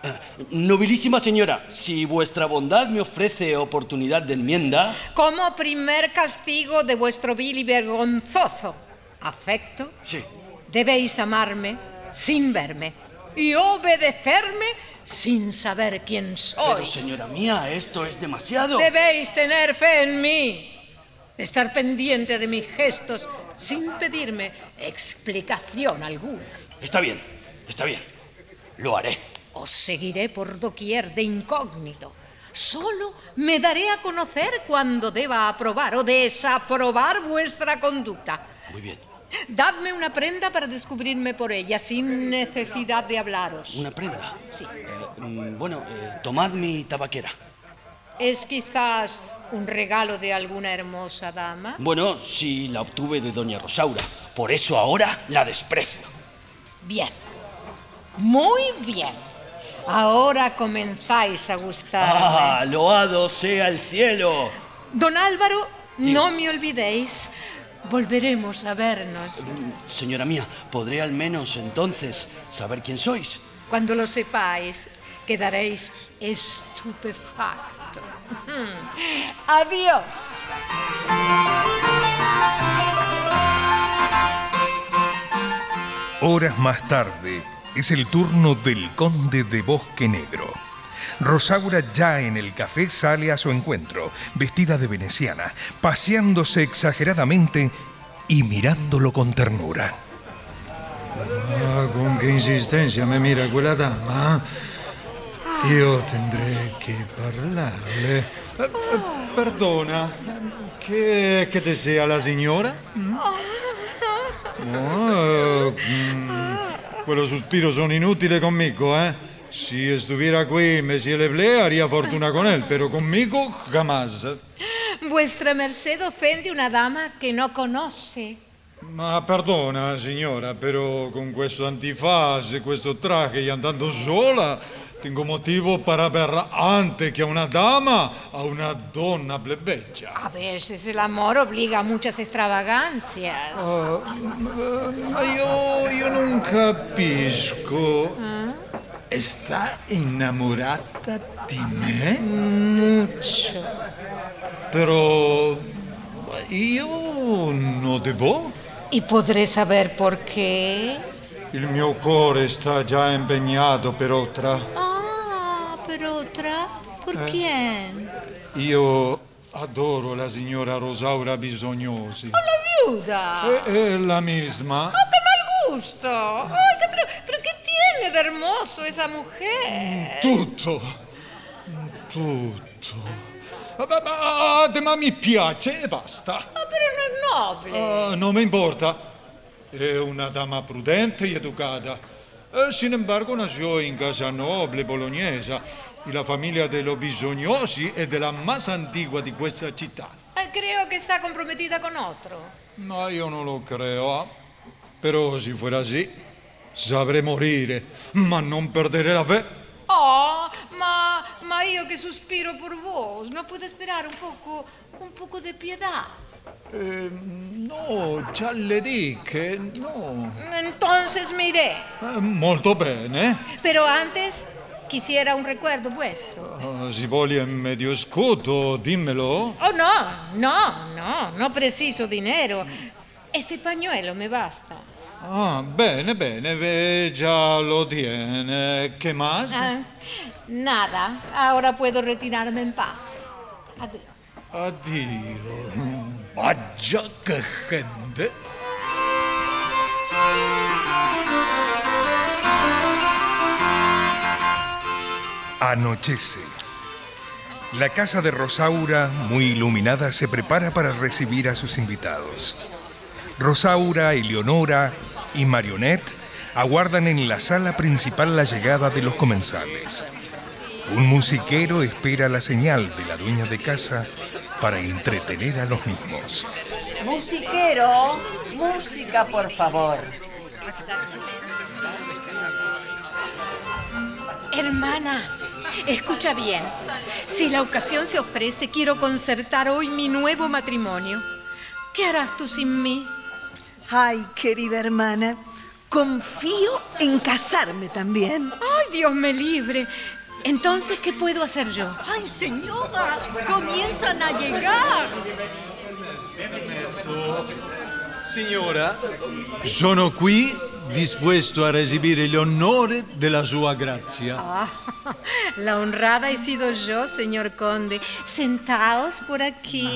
Speaker 6: Eh, nobilísima señora, si vuestra bondad me ofrece oportunidad de enmienda...
Speaker 9: Como primer castigo de vuestro vil y vergonzoso afecto,
Speaker 6: Sí.
Speaker 9: debéis amarme sin verme y obedecerme sin saber quién soy.
Speaker 6: Pero señora mía, esto es demasiado.
Speaker 9: Debéis tener fe en mí. estar pendiente de mis gestos sin pedirme explicación alguna.
Speaker 6: Está bien, está bien. Lo haré.
Speaker 9: Os seguiré por doquier de incógnito. Solo me daré a conocer cuando deba aprobar o desaprobar vuestra conducta.
Speaker 6: Muy bien.
Speaker 9: Dadme una prenda para descubrirme por ella, sin necesidad de hablaros.
Speaker 6: ¿Una prenda?
Speaker 9: Sí.
Speaker 6: Eh, mm, bueno, eh, tomad mi tabaquera.
Speaker 9: ¿Es quizás un regalo de alguna hermosa dama?
Speaker 6: Bueno, sí, la obtuve de doña Rosaura. Por eso ahora la desprecio.
Speaker 9: Bien. Muy bien. Ahora comenzáis a gustarme.
Speaker 6: ¡Ah! ¡Loado sea el cielo!
Speaker 9: Don Álvaro, no me olvidéis. Volveremos a vernos.
Speaker 6: Señora mía, ¿podré al menos entonces saber quién sois?
Speaker 9: Cuando lo sepáis, quedaréis estupefacto. Adiós.
Speaker 1: Horas más tarde, es el turno del conde de Bosque Negro. Rosaura ya en el café sale a su encuentro, vestida de veneciana, paseándose exageradamente y mirándolo con ternura.
Speaker 3: Ah, con qué insistencia me mira quella dama. Io tendré che parlarle. Eh, Perdona, che, che desea la? Mm? Oh, mm, quello suspiro sono inutile conmigo, eh? Si estuviera qui Monsieur Leblé haría fortuna con él, pero conmigo jamás.
Speaker 9: Vuestra merced ofende una dama que no conoce.
Speaker 3: Ma perdona, signora, però con questo antifaz e questo traje y andando sola, tengo motivo para ver antes que a una dama, a una donna plebeggia.
Speaker 9: A veces el amor obliga a muchas extravagancias.
Speaker 3: Ah, ma io, io non capisco. Sta innamorata di me?
Speaker 9: Mucho.
Speaker 3: Però io non devo.
Speaker 9: ¿Y podré saber por qué?
Speaker 3: Il mio cuore sta già impegnato per otra.
Speaker 9: Ah, pero otra. ¿Por
Speaker 3: Eh. Io adoro la signora Rosaura Bisognosi.
Speaker 9: La viuda.
Speaker 3: È, è la misma.
Speaker 9: ¡Oh, qué mal gusto! Ay, qué- pero, pero ¿qué tiene de hermoso esa mujer?
Speaker 3: Tutto. Tutto. Ma, ma- ma- ma mi piace e basta.
Speaker 9: Ah, pero no es noble.
Speaker 3: Ah, non mi importa. È una dama prudente y educada. Eh, sin embargo, nació en casa noble bolognesa y la familia de los Bisognosi è della más antigua di questa città.
Speaker 9: Eh, Creo que está comprometida con otro.
Speaker 3: Ma io non lo creo. ah. Però se fuera así, sabré morire, ma non perdere la fe.
Speaker 9: Oh, ma, ma io che sospiro por vos, ¿no puedo esperar un poco, un poco de piedad?
Speaker 3: Eh, no, già le diche, no.
Speaker 9: Entonces me iré.
Speaker 3: Eh, molto bene.
Speaker 9: Pero antes quisiera un recuerdo vuestro.
Speaker 3: Ah, si vuole medio scudo, dimmelo.
Speaker 9: Oh, no, no, no, no preciso dinero. Este pañuelo me basta.
Speaker 3: Ah, bene, bene, ve, già lo tiene. Che más?
Speaker 9: Ah, nada, ahora puedo retirarme en paz. Adiós.
Speaker 3: Addio. Vaggia che gente.
Speaker 1: Anochece. La casa de Rosaura, muy iluminada, se prepara para recibir a sus invitados. Rosaura, Eleonora y Marionette aguardan en la sala principal la llegada de los comensales. Un musiquero espera la señal de la dueña de casa para entretener a los mismos.
Speaker 2: Musiquero, música, por favor.
Speaker 9: Hermana, escucha bien. Si la ocasión se ofrece, quiero concertar hoy mi nuevo matrimonio. ¿Qué harás tú sin mí?
Speaker 10: Ay, querida hermana, confío en casarme también.
Speaker 9: Ay, Dios me libre. Entonces, ¿qué puedo hacer yo?
Speaker 8: ¡Ay, señora! ¡Comienzan a llegar!
Speaker 3: Signora, sono qui dispuesto a recibire l'onore della sua grazia.
Speaker 9: Ah, la honrada he sido yo, señor conde. Sentaos por aquí.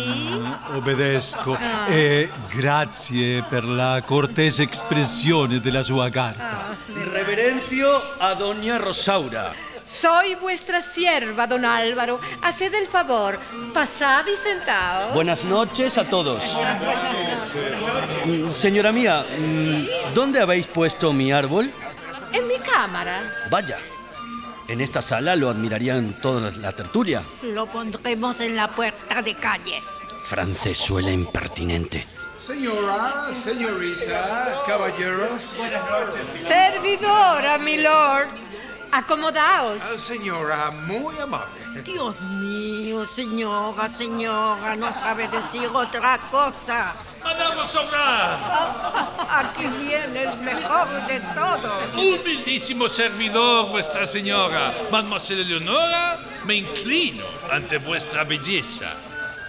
Speaker 3: Obbedisco
Speaker 9: Ah.
Speaker 3: e grazie per la cortese espressione della sua carta.
Speaker 6: Reverencio a doña Rosaura.
Speaker 9: Soy vuestra sierva, don Álvaro. Haced el favor, pasad y sentaos.
Speaker 6: Buenas noches a todos. Mm, Señora mía, mm, ¿dónde habéis puesto mi árbol?
Speaker 9: En mi cámara.
Speaker 6: Vaya, en esta sala lo admirarían toda la tertulia.
Speaker 8: Lo pondremos en la puerta de calle.
Speaker 6: Francesuela impertinente.
Speaker 5: Señora, señorita, caballeros.
Speaker 9: Servidora, mi lord. Acomodaos.
Speaker 5: Ah, Señora, muy amable.
Speaker 8: Dios mío, señora, señora, no sabe decir otra cosa.
Speaker 4: Madame Rosaura.
Speaker 8: Aquí viene el mejor de todos.
Speaker 4: Humildísimo servidor, vuestra señora. Mademoiselle Eleonora, me inclino ante vuestra belleza.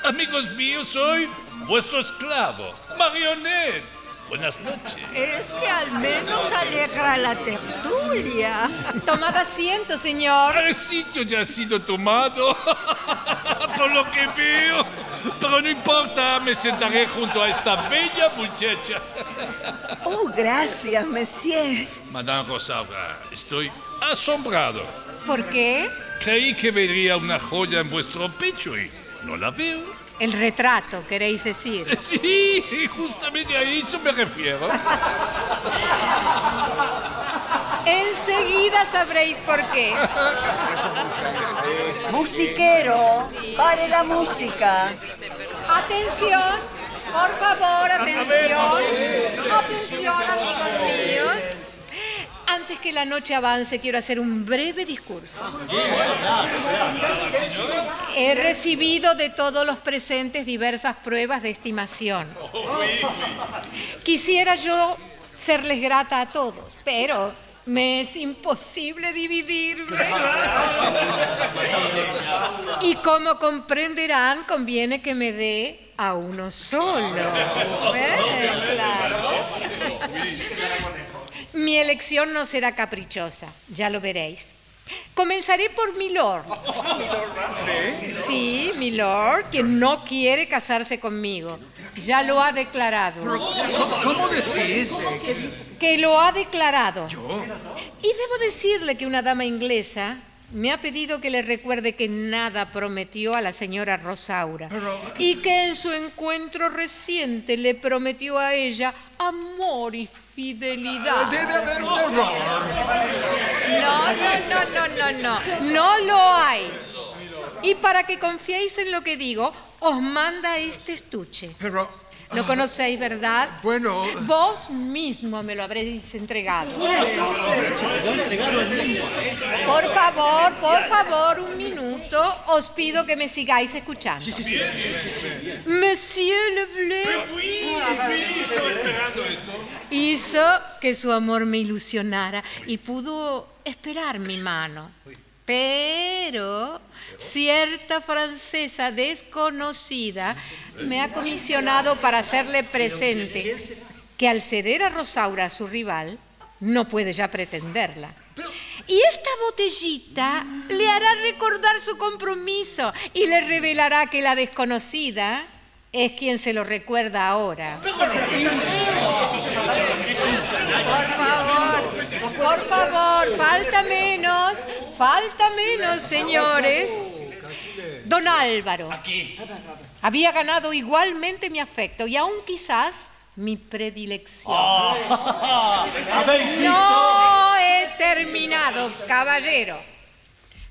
Speaker 4: Amigos míos, soy vuestro esclavo, Marionette. Buenas noches.
Speaker 8: Es que al menos alegra la tertulia.
Speaker 9: Tomad asiento, señor.
Speaker 4: El sitio ya ha sido tomado, por lo que veo. Pero no importa, me sentaré junto a esta bella muchacha.
Speaker 10: Oh, gracias, monsieur.
Speaker 4: Madame Rosaura, estoy asombrado.
Speaker 9: ¿Por qué?
Speaker 4: Creí que vería una joya en vuestro pecho y no la veo.
Speaker 9: El retrato, queréis decir.
Speaker 4: Sí, justamente a eso me refiero.
Speaker 9: Enseguida sabréis por qué.
Speaker 16: Musiquero, pare la música.
Speaker 9: Atención, por favor, atención. Atención, amigos míos. Antes que la noche avance, quiero hacer un breve discurso. He recibido de todos los presentes diversas pruebas de estimación. Quisiera yo serles grata a todos, pero me es imposible dividirme. Y como comprenderán, conviene que me dé a uno solo. ¿Eh? Claro. Mi elección no será caprichosa, ya lo veréis. Comenzaré por mi lord. Sí, mi lord, quien no quiere casarse conmigo. Ya lo ha declarado.
Speaker 5: ¿Cómo, cómo decís?
Speaker 9: Que lo ha declarado. Y debo decirle que una dama inglesa me ha pedido que le recuerde que nada prometió a la señora Rosaura y que en su encuentro reciente le prometió a ella amor y fidelidad.
Speaker 5: Debe haber un error.
Speaker 9: No, no, no, no, no, no. No lo hay. Y para que confiéis en lo que digo, os manda este estuche.
Speaker 5: Pero,
Speaker 9: Lo conocéis, ¿verdad?
Speaker 5: bueno,
Speaker 9: Vos mismo me lo habréis entregado. Por favor, por favor, un minuto. Os pido que me sigáis escuchando. Monsieur Leblé hizo que su amor me ilusionara y pudo esperar mi mano. Pero cierta francesa desconocida me ha comisionado para hacerle presente que al ceder a Rosaura a su rival, no puede ya pretenderla. Y esta botellita le hará recordar su compromiso y le revelará que la desconocida es quien se lo recuerda ahora. Por favor, por favor, falta menos, falta menos, señores. Don Álvaro había ganado igualmente mi afecto y aún quizás mi predilección.
Speaker 6: ¿Habéis visto?
Speaker 9: No he terminado, caballero.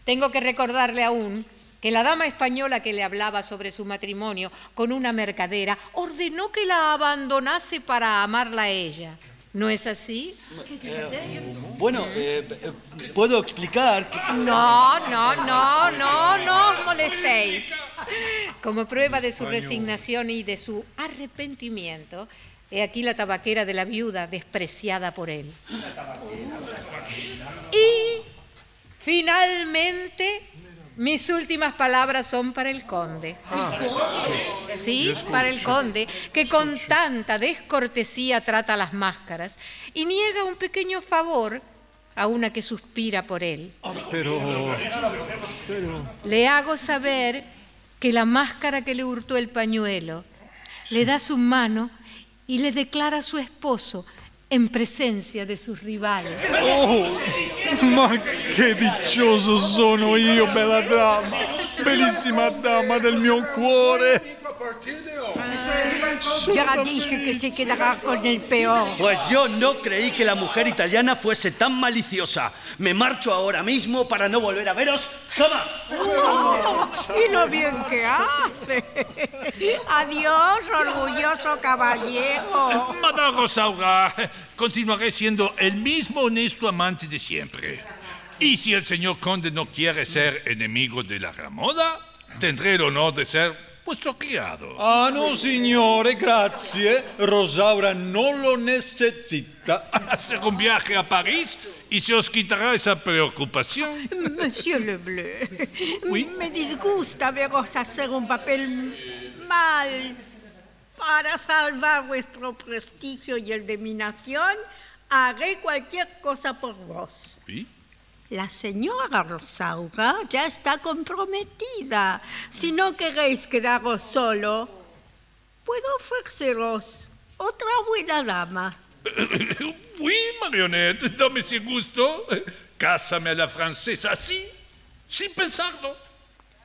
Speaker 9: Tengo que recordarle aún que la dama española que le hablaba sobre su matrimonio con una mercadera ordenó que la abandonase para amarla a ella. ¿No es así?
Speaker 6: Bueno, eh, eh, puedo explicar que...
Speaker 9: No, no, no, no, no os molestéis. Como prueba de su resignación y de su arrepentimiento, he aquí la tabaquera de la viuda despreciada por él. Y finalmente Mis últimas palabras son para el conde. Sí,
Speaker 17: Escucho.
Speaker 9: para el conde, que con tanta descortesía trata las máscaras y niega un pequeño favor a una que suspira por él.
Speaker 17: Pero... Pero...
Speaker 9: Le hago saber que la máscara que le hurtó el pañuelo le da su mano y le declara a su esposo en presencia de sus rivales.
Speaker 17: Oh, ma che diccioso sono io, bella dama, bellissima dama del mio cuore.
Speaker 8: Ya dije que se quedará con el peor.
Speaker 6: Pues yo no creí que la mujer italiana fuese tan maliciosa. Me marcho ahora mismo para no volver a veros jamás.
Speaker 8: Oh, y lo bien que hace. Adiós, orgulloso caballero.
Speaker 4: Madame Rosaura, continuaré siendo el mismo honesto amante de siempre. Y si el señor conde no quiere ser enemigo de la Ramoda, tendré el honor de ser vuestro criado.
Speaker 3: Ah, no, signore, grazie. Rosaura no lo necesita.
Speaker 4: Hacer un viaje a París y se os quitará esa preocupación.
Speaker 8: Monsieur Lebleu, me disgusta veros hacer un papel mal. Para salvar vuestro prestigio y el de mi nación, haré cualquier cosa por vos.
Speaker 4: ¿Sí?
Speaker 8: La señora Rosaura ya está comprometida. Si no queréis quedaros solo, puedo ofreceros otra buena dama.
Speaker 4: Oui, Marionette, dame ese gusto. Cásame a la francesa, así, sin pensarlo.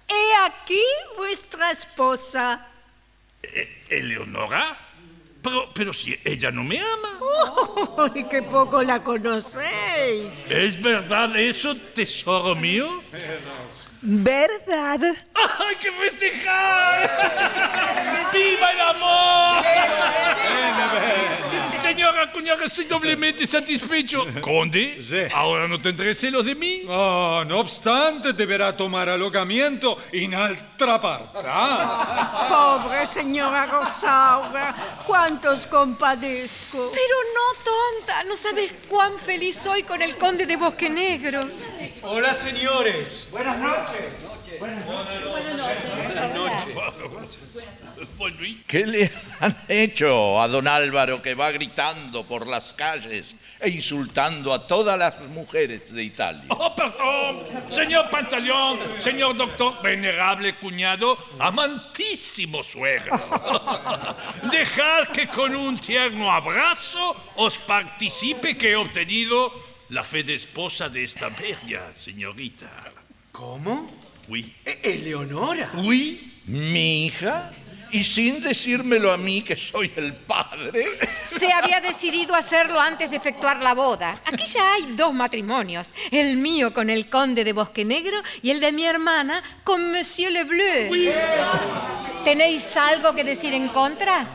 Speaker 8: He aquí vuestra esposa.
Speaker 4: ¿Eleonora? Pero, pero si ella no me ama.
Speaker 8: ¡Oh, qué poco la conocéis!
Speaker 4: ¿Es verdad eso, tesoro mío?
Speaker 18: ¿Verdad?
Speaker 4: ¡Hay que festejar! ¡Viva el amor! Señora Cuñaga, estoy doblemente satisfecho. Conde, ahora no tendré celos de mí.
Speaker 3: Ah, no obstante, deberá tomar alojamiento en altra parte.
Speaker 8: Pobre señora Rosaura, cuántos compadezco.
Speaker 9: Pero no, tonta, no sabes cuán feliz soy con el conde de Bosque Negro.
Speaker 11: Hola, señores.
Speaker 19: Buenas noches.
Speaker 15: ¿Qué le han hecho a don Álvaro que va gritando por las calles e insultando a todas las mujeres de Italia?
Speaker 4: Oh, perdón, señor Pantaleón, señor doctor, venerable cuñado, amantísimo suegro. Dejad que con un tierno abrazo os participe que he obtenido la fe de esposa de esta bella señorita.
Speaker 11: ¿Cómo?
Speaker 4: Oui.
Speaker 11: ¿Eleonora?
Speaker 15: ¿Oui? ¿Mi hija? ¿Y sin decírmelo a mí que soy el padre?
Speaker 9: Se había decidido hacerlo antes de efectuar la boda. Aquí ya hay dos matrimonios. El mío con el conde de Bosque Negro y el de mi hermana con Monsieur Lebleu. ¿Tenéis algo que decir en contra?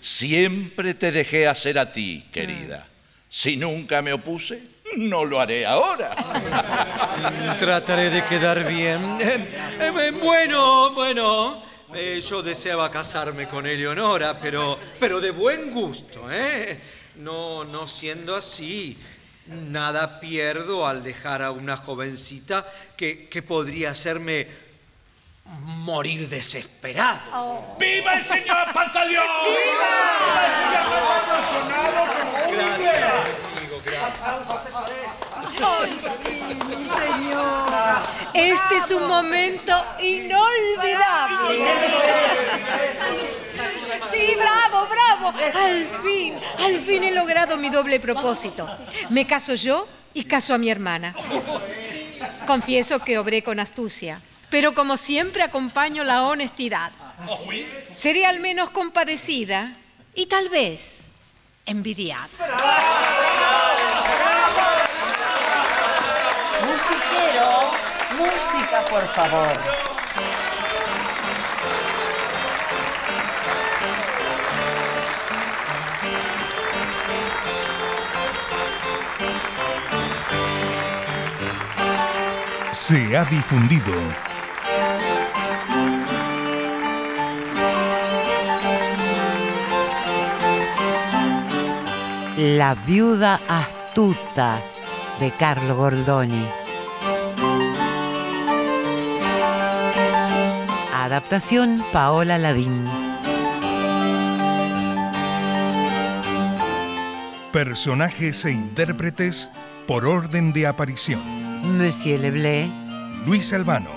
Speaker 15: Siempre te dejé hacer a ti, querida. Si nunca me opuse, no lo haré ahora.
Speaker 11: Trataré de quedar bien. Eh, eh, bueno, bueno. eh, yo deseaba casarme con Eleonora, pero, pero de buen gusto, ¿eh? No, no siendo así. Nada pierdo al dejar a una jovencita que, que podría hacerme morir desesperado.
Speaker 4: ¡Viva el señor Pantaleón!
Speaker 8: ¡Ay, sí, mi señora!
Speaker 9: Este es un momento inolvidable. Sí, bravo, bravo. Al fin, al fin he logrado mi doble propósito. Me caso yo y caso a mi hermana. Confieso que obré con astucia, pero como siempre acompaño la honestidad. Seré al menos compadecida y tal vez envidiada.
Speaker 16: Musiquero, música, por favor.
Speaker 1: Se ha difundido
Speaker 2: La viuda astuta de Carlo Goldoni. Adaptación Paola Lavín.
Speaker 1: Personajes e intérpretes por orden de aparición.
Speaker 2: Monsieur Leblé,
Speaker 1: Luis Albano,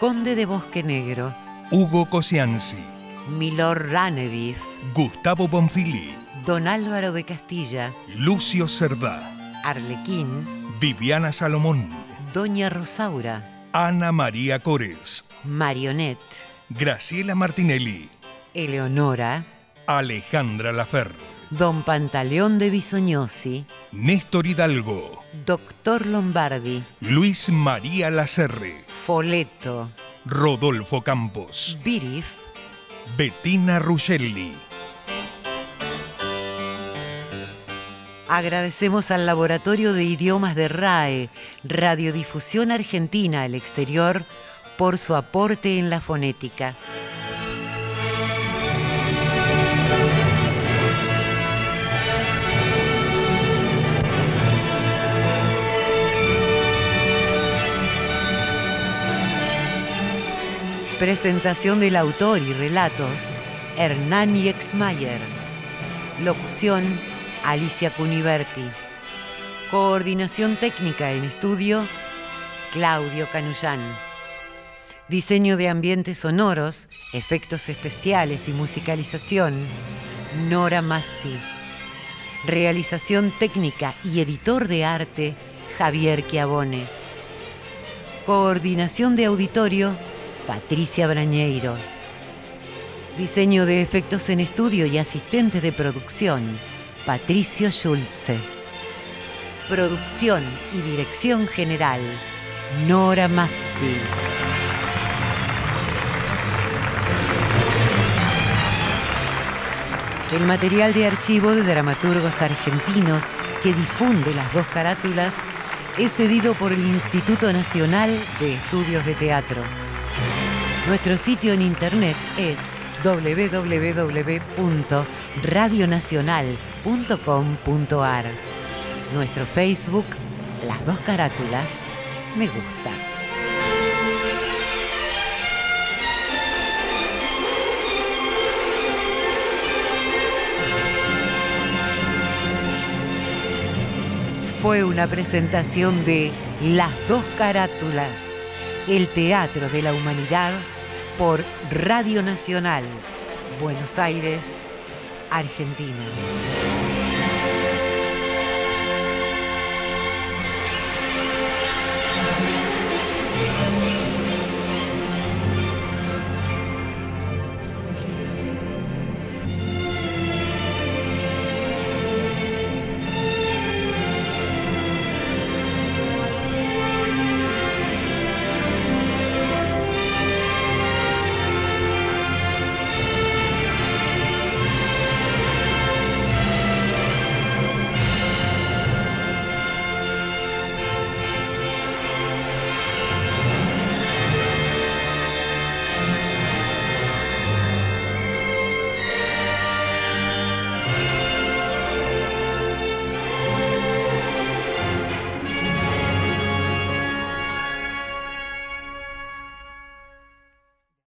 Speaker 2: Conde de Bosque Negro,
Speaker 1: Hugo Cosianzi,
Speaker 2: Milor Ranevif,
Speaker 1: Gustavo Bonfili,
Speaker 2: Don Álvaro de Castilla,
Speaker 1: Lucio Cerdá,
Speaker 2: Arlequín,
Speaker 1: Viviana Salomón,
Speaker 2: Doña Rosaura,
Speaker 1: Ana María Cores,
Speaker 2: Marionette,
Speaker 1: Graciela Martinelli,
Speaker 2: Eleonora,
Speaker 1: Alejandra Lafer,
Speaker 2: Don Pantaleón de Bisoñosi,
Speaker 1: Néstor Hidalgo,
Speaker 2: Doctor Lombardi,
Speaker 1: Luis María Lacerre,
Speaker 2: Foleto,
Speaker 1: Rodolfo Campos,
Speaker 2: Birif,
Speaker 1: Bettina Rugelli.
Speaker 2: Agradecemos al Laboratorio de Idiomas de RAE, Radiodifusión Argentina al Exterior, por su aporte en la fonética. Presentación del autor y relatos, Hernán Yexmayer. Locución, Alicia Cuniverti. Coordinación técnica en estudio, Claudio Canullán. Diseño de ambientes sonoros, efectos especiales y musicalización, Nora Massi. Realización técnica y editor de arte, Javier Chiavone. Coordinación de auditorio, Patricia Brañeiro. Diseño de efectos en estudio y asistente de producción, Patricio Schulze. Producción y dirección general, Nora Massi. El material de archivo de dramaturgos argentinos que difunde las dos carátulas es cedido por el Instituto Nacional de Estudios de Teatro. Nuestro sitio en internet es www.radionacional.com.ar. Nuestro Facebook, las dos carátulas, me gusta. Fue una presentación de Las dos carátulas, el Teatro de la Humanidad por Radio Nacional, Buenos Aires, Argentina.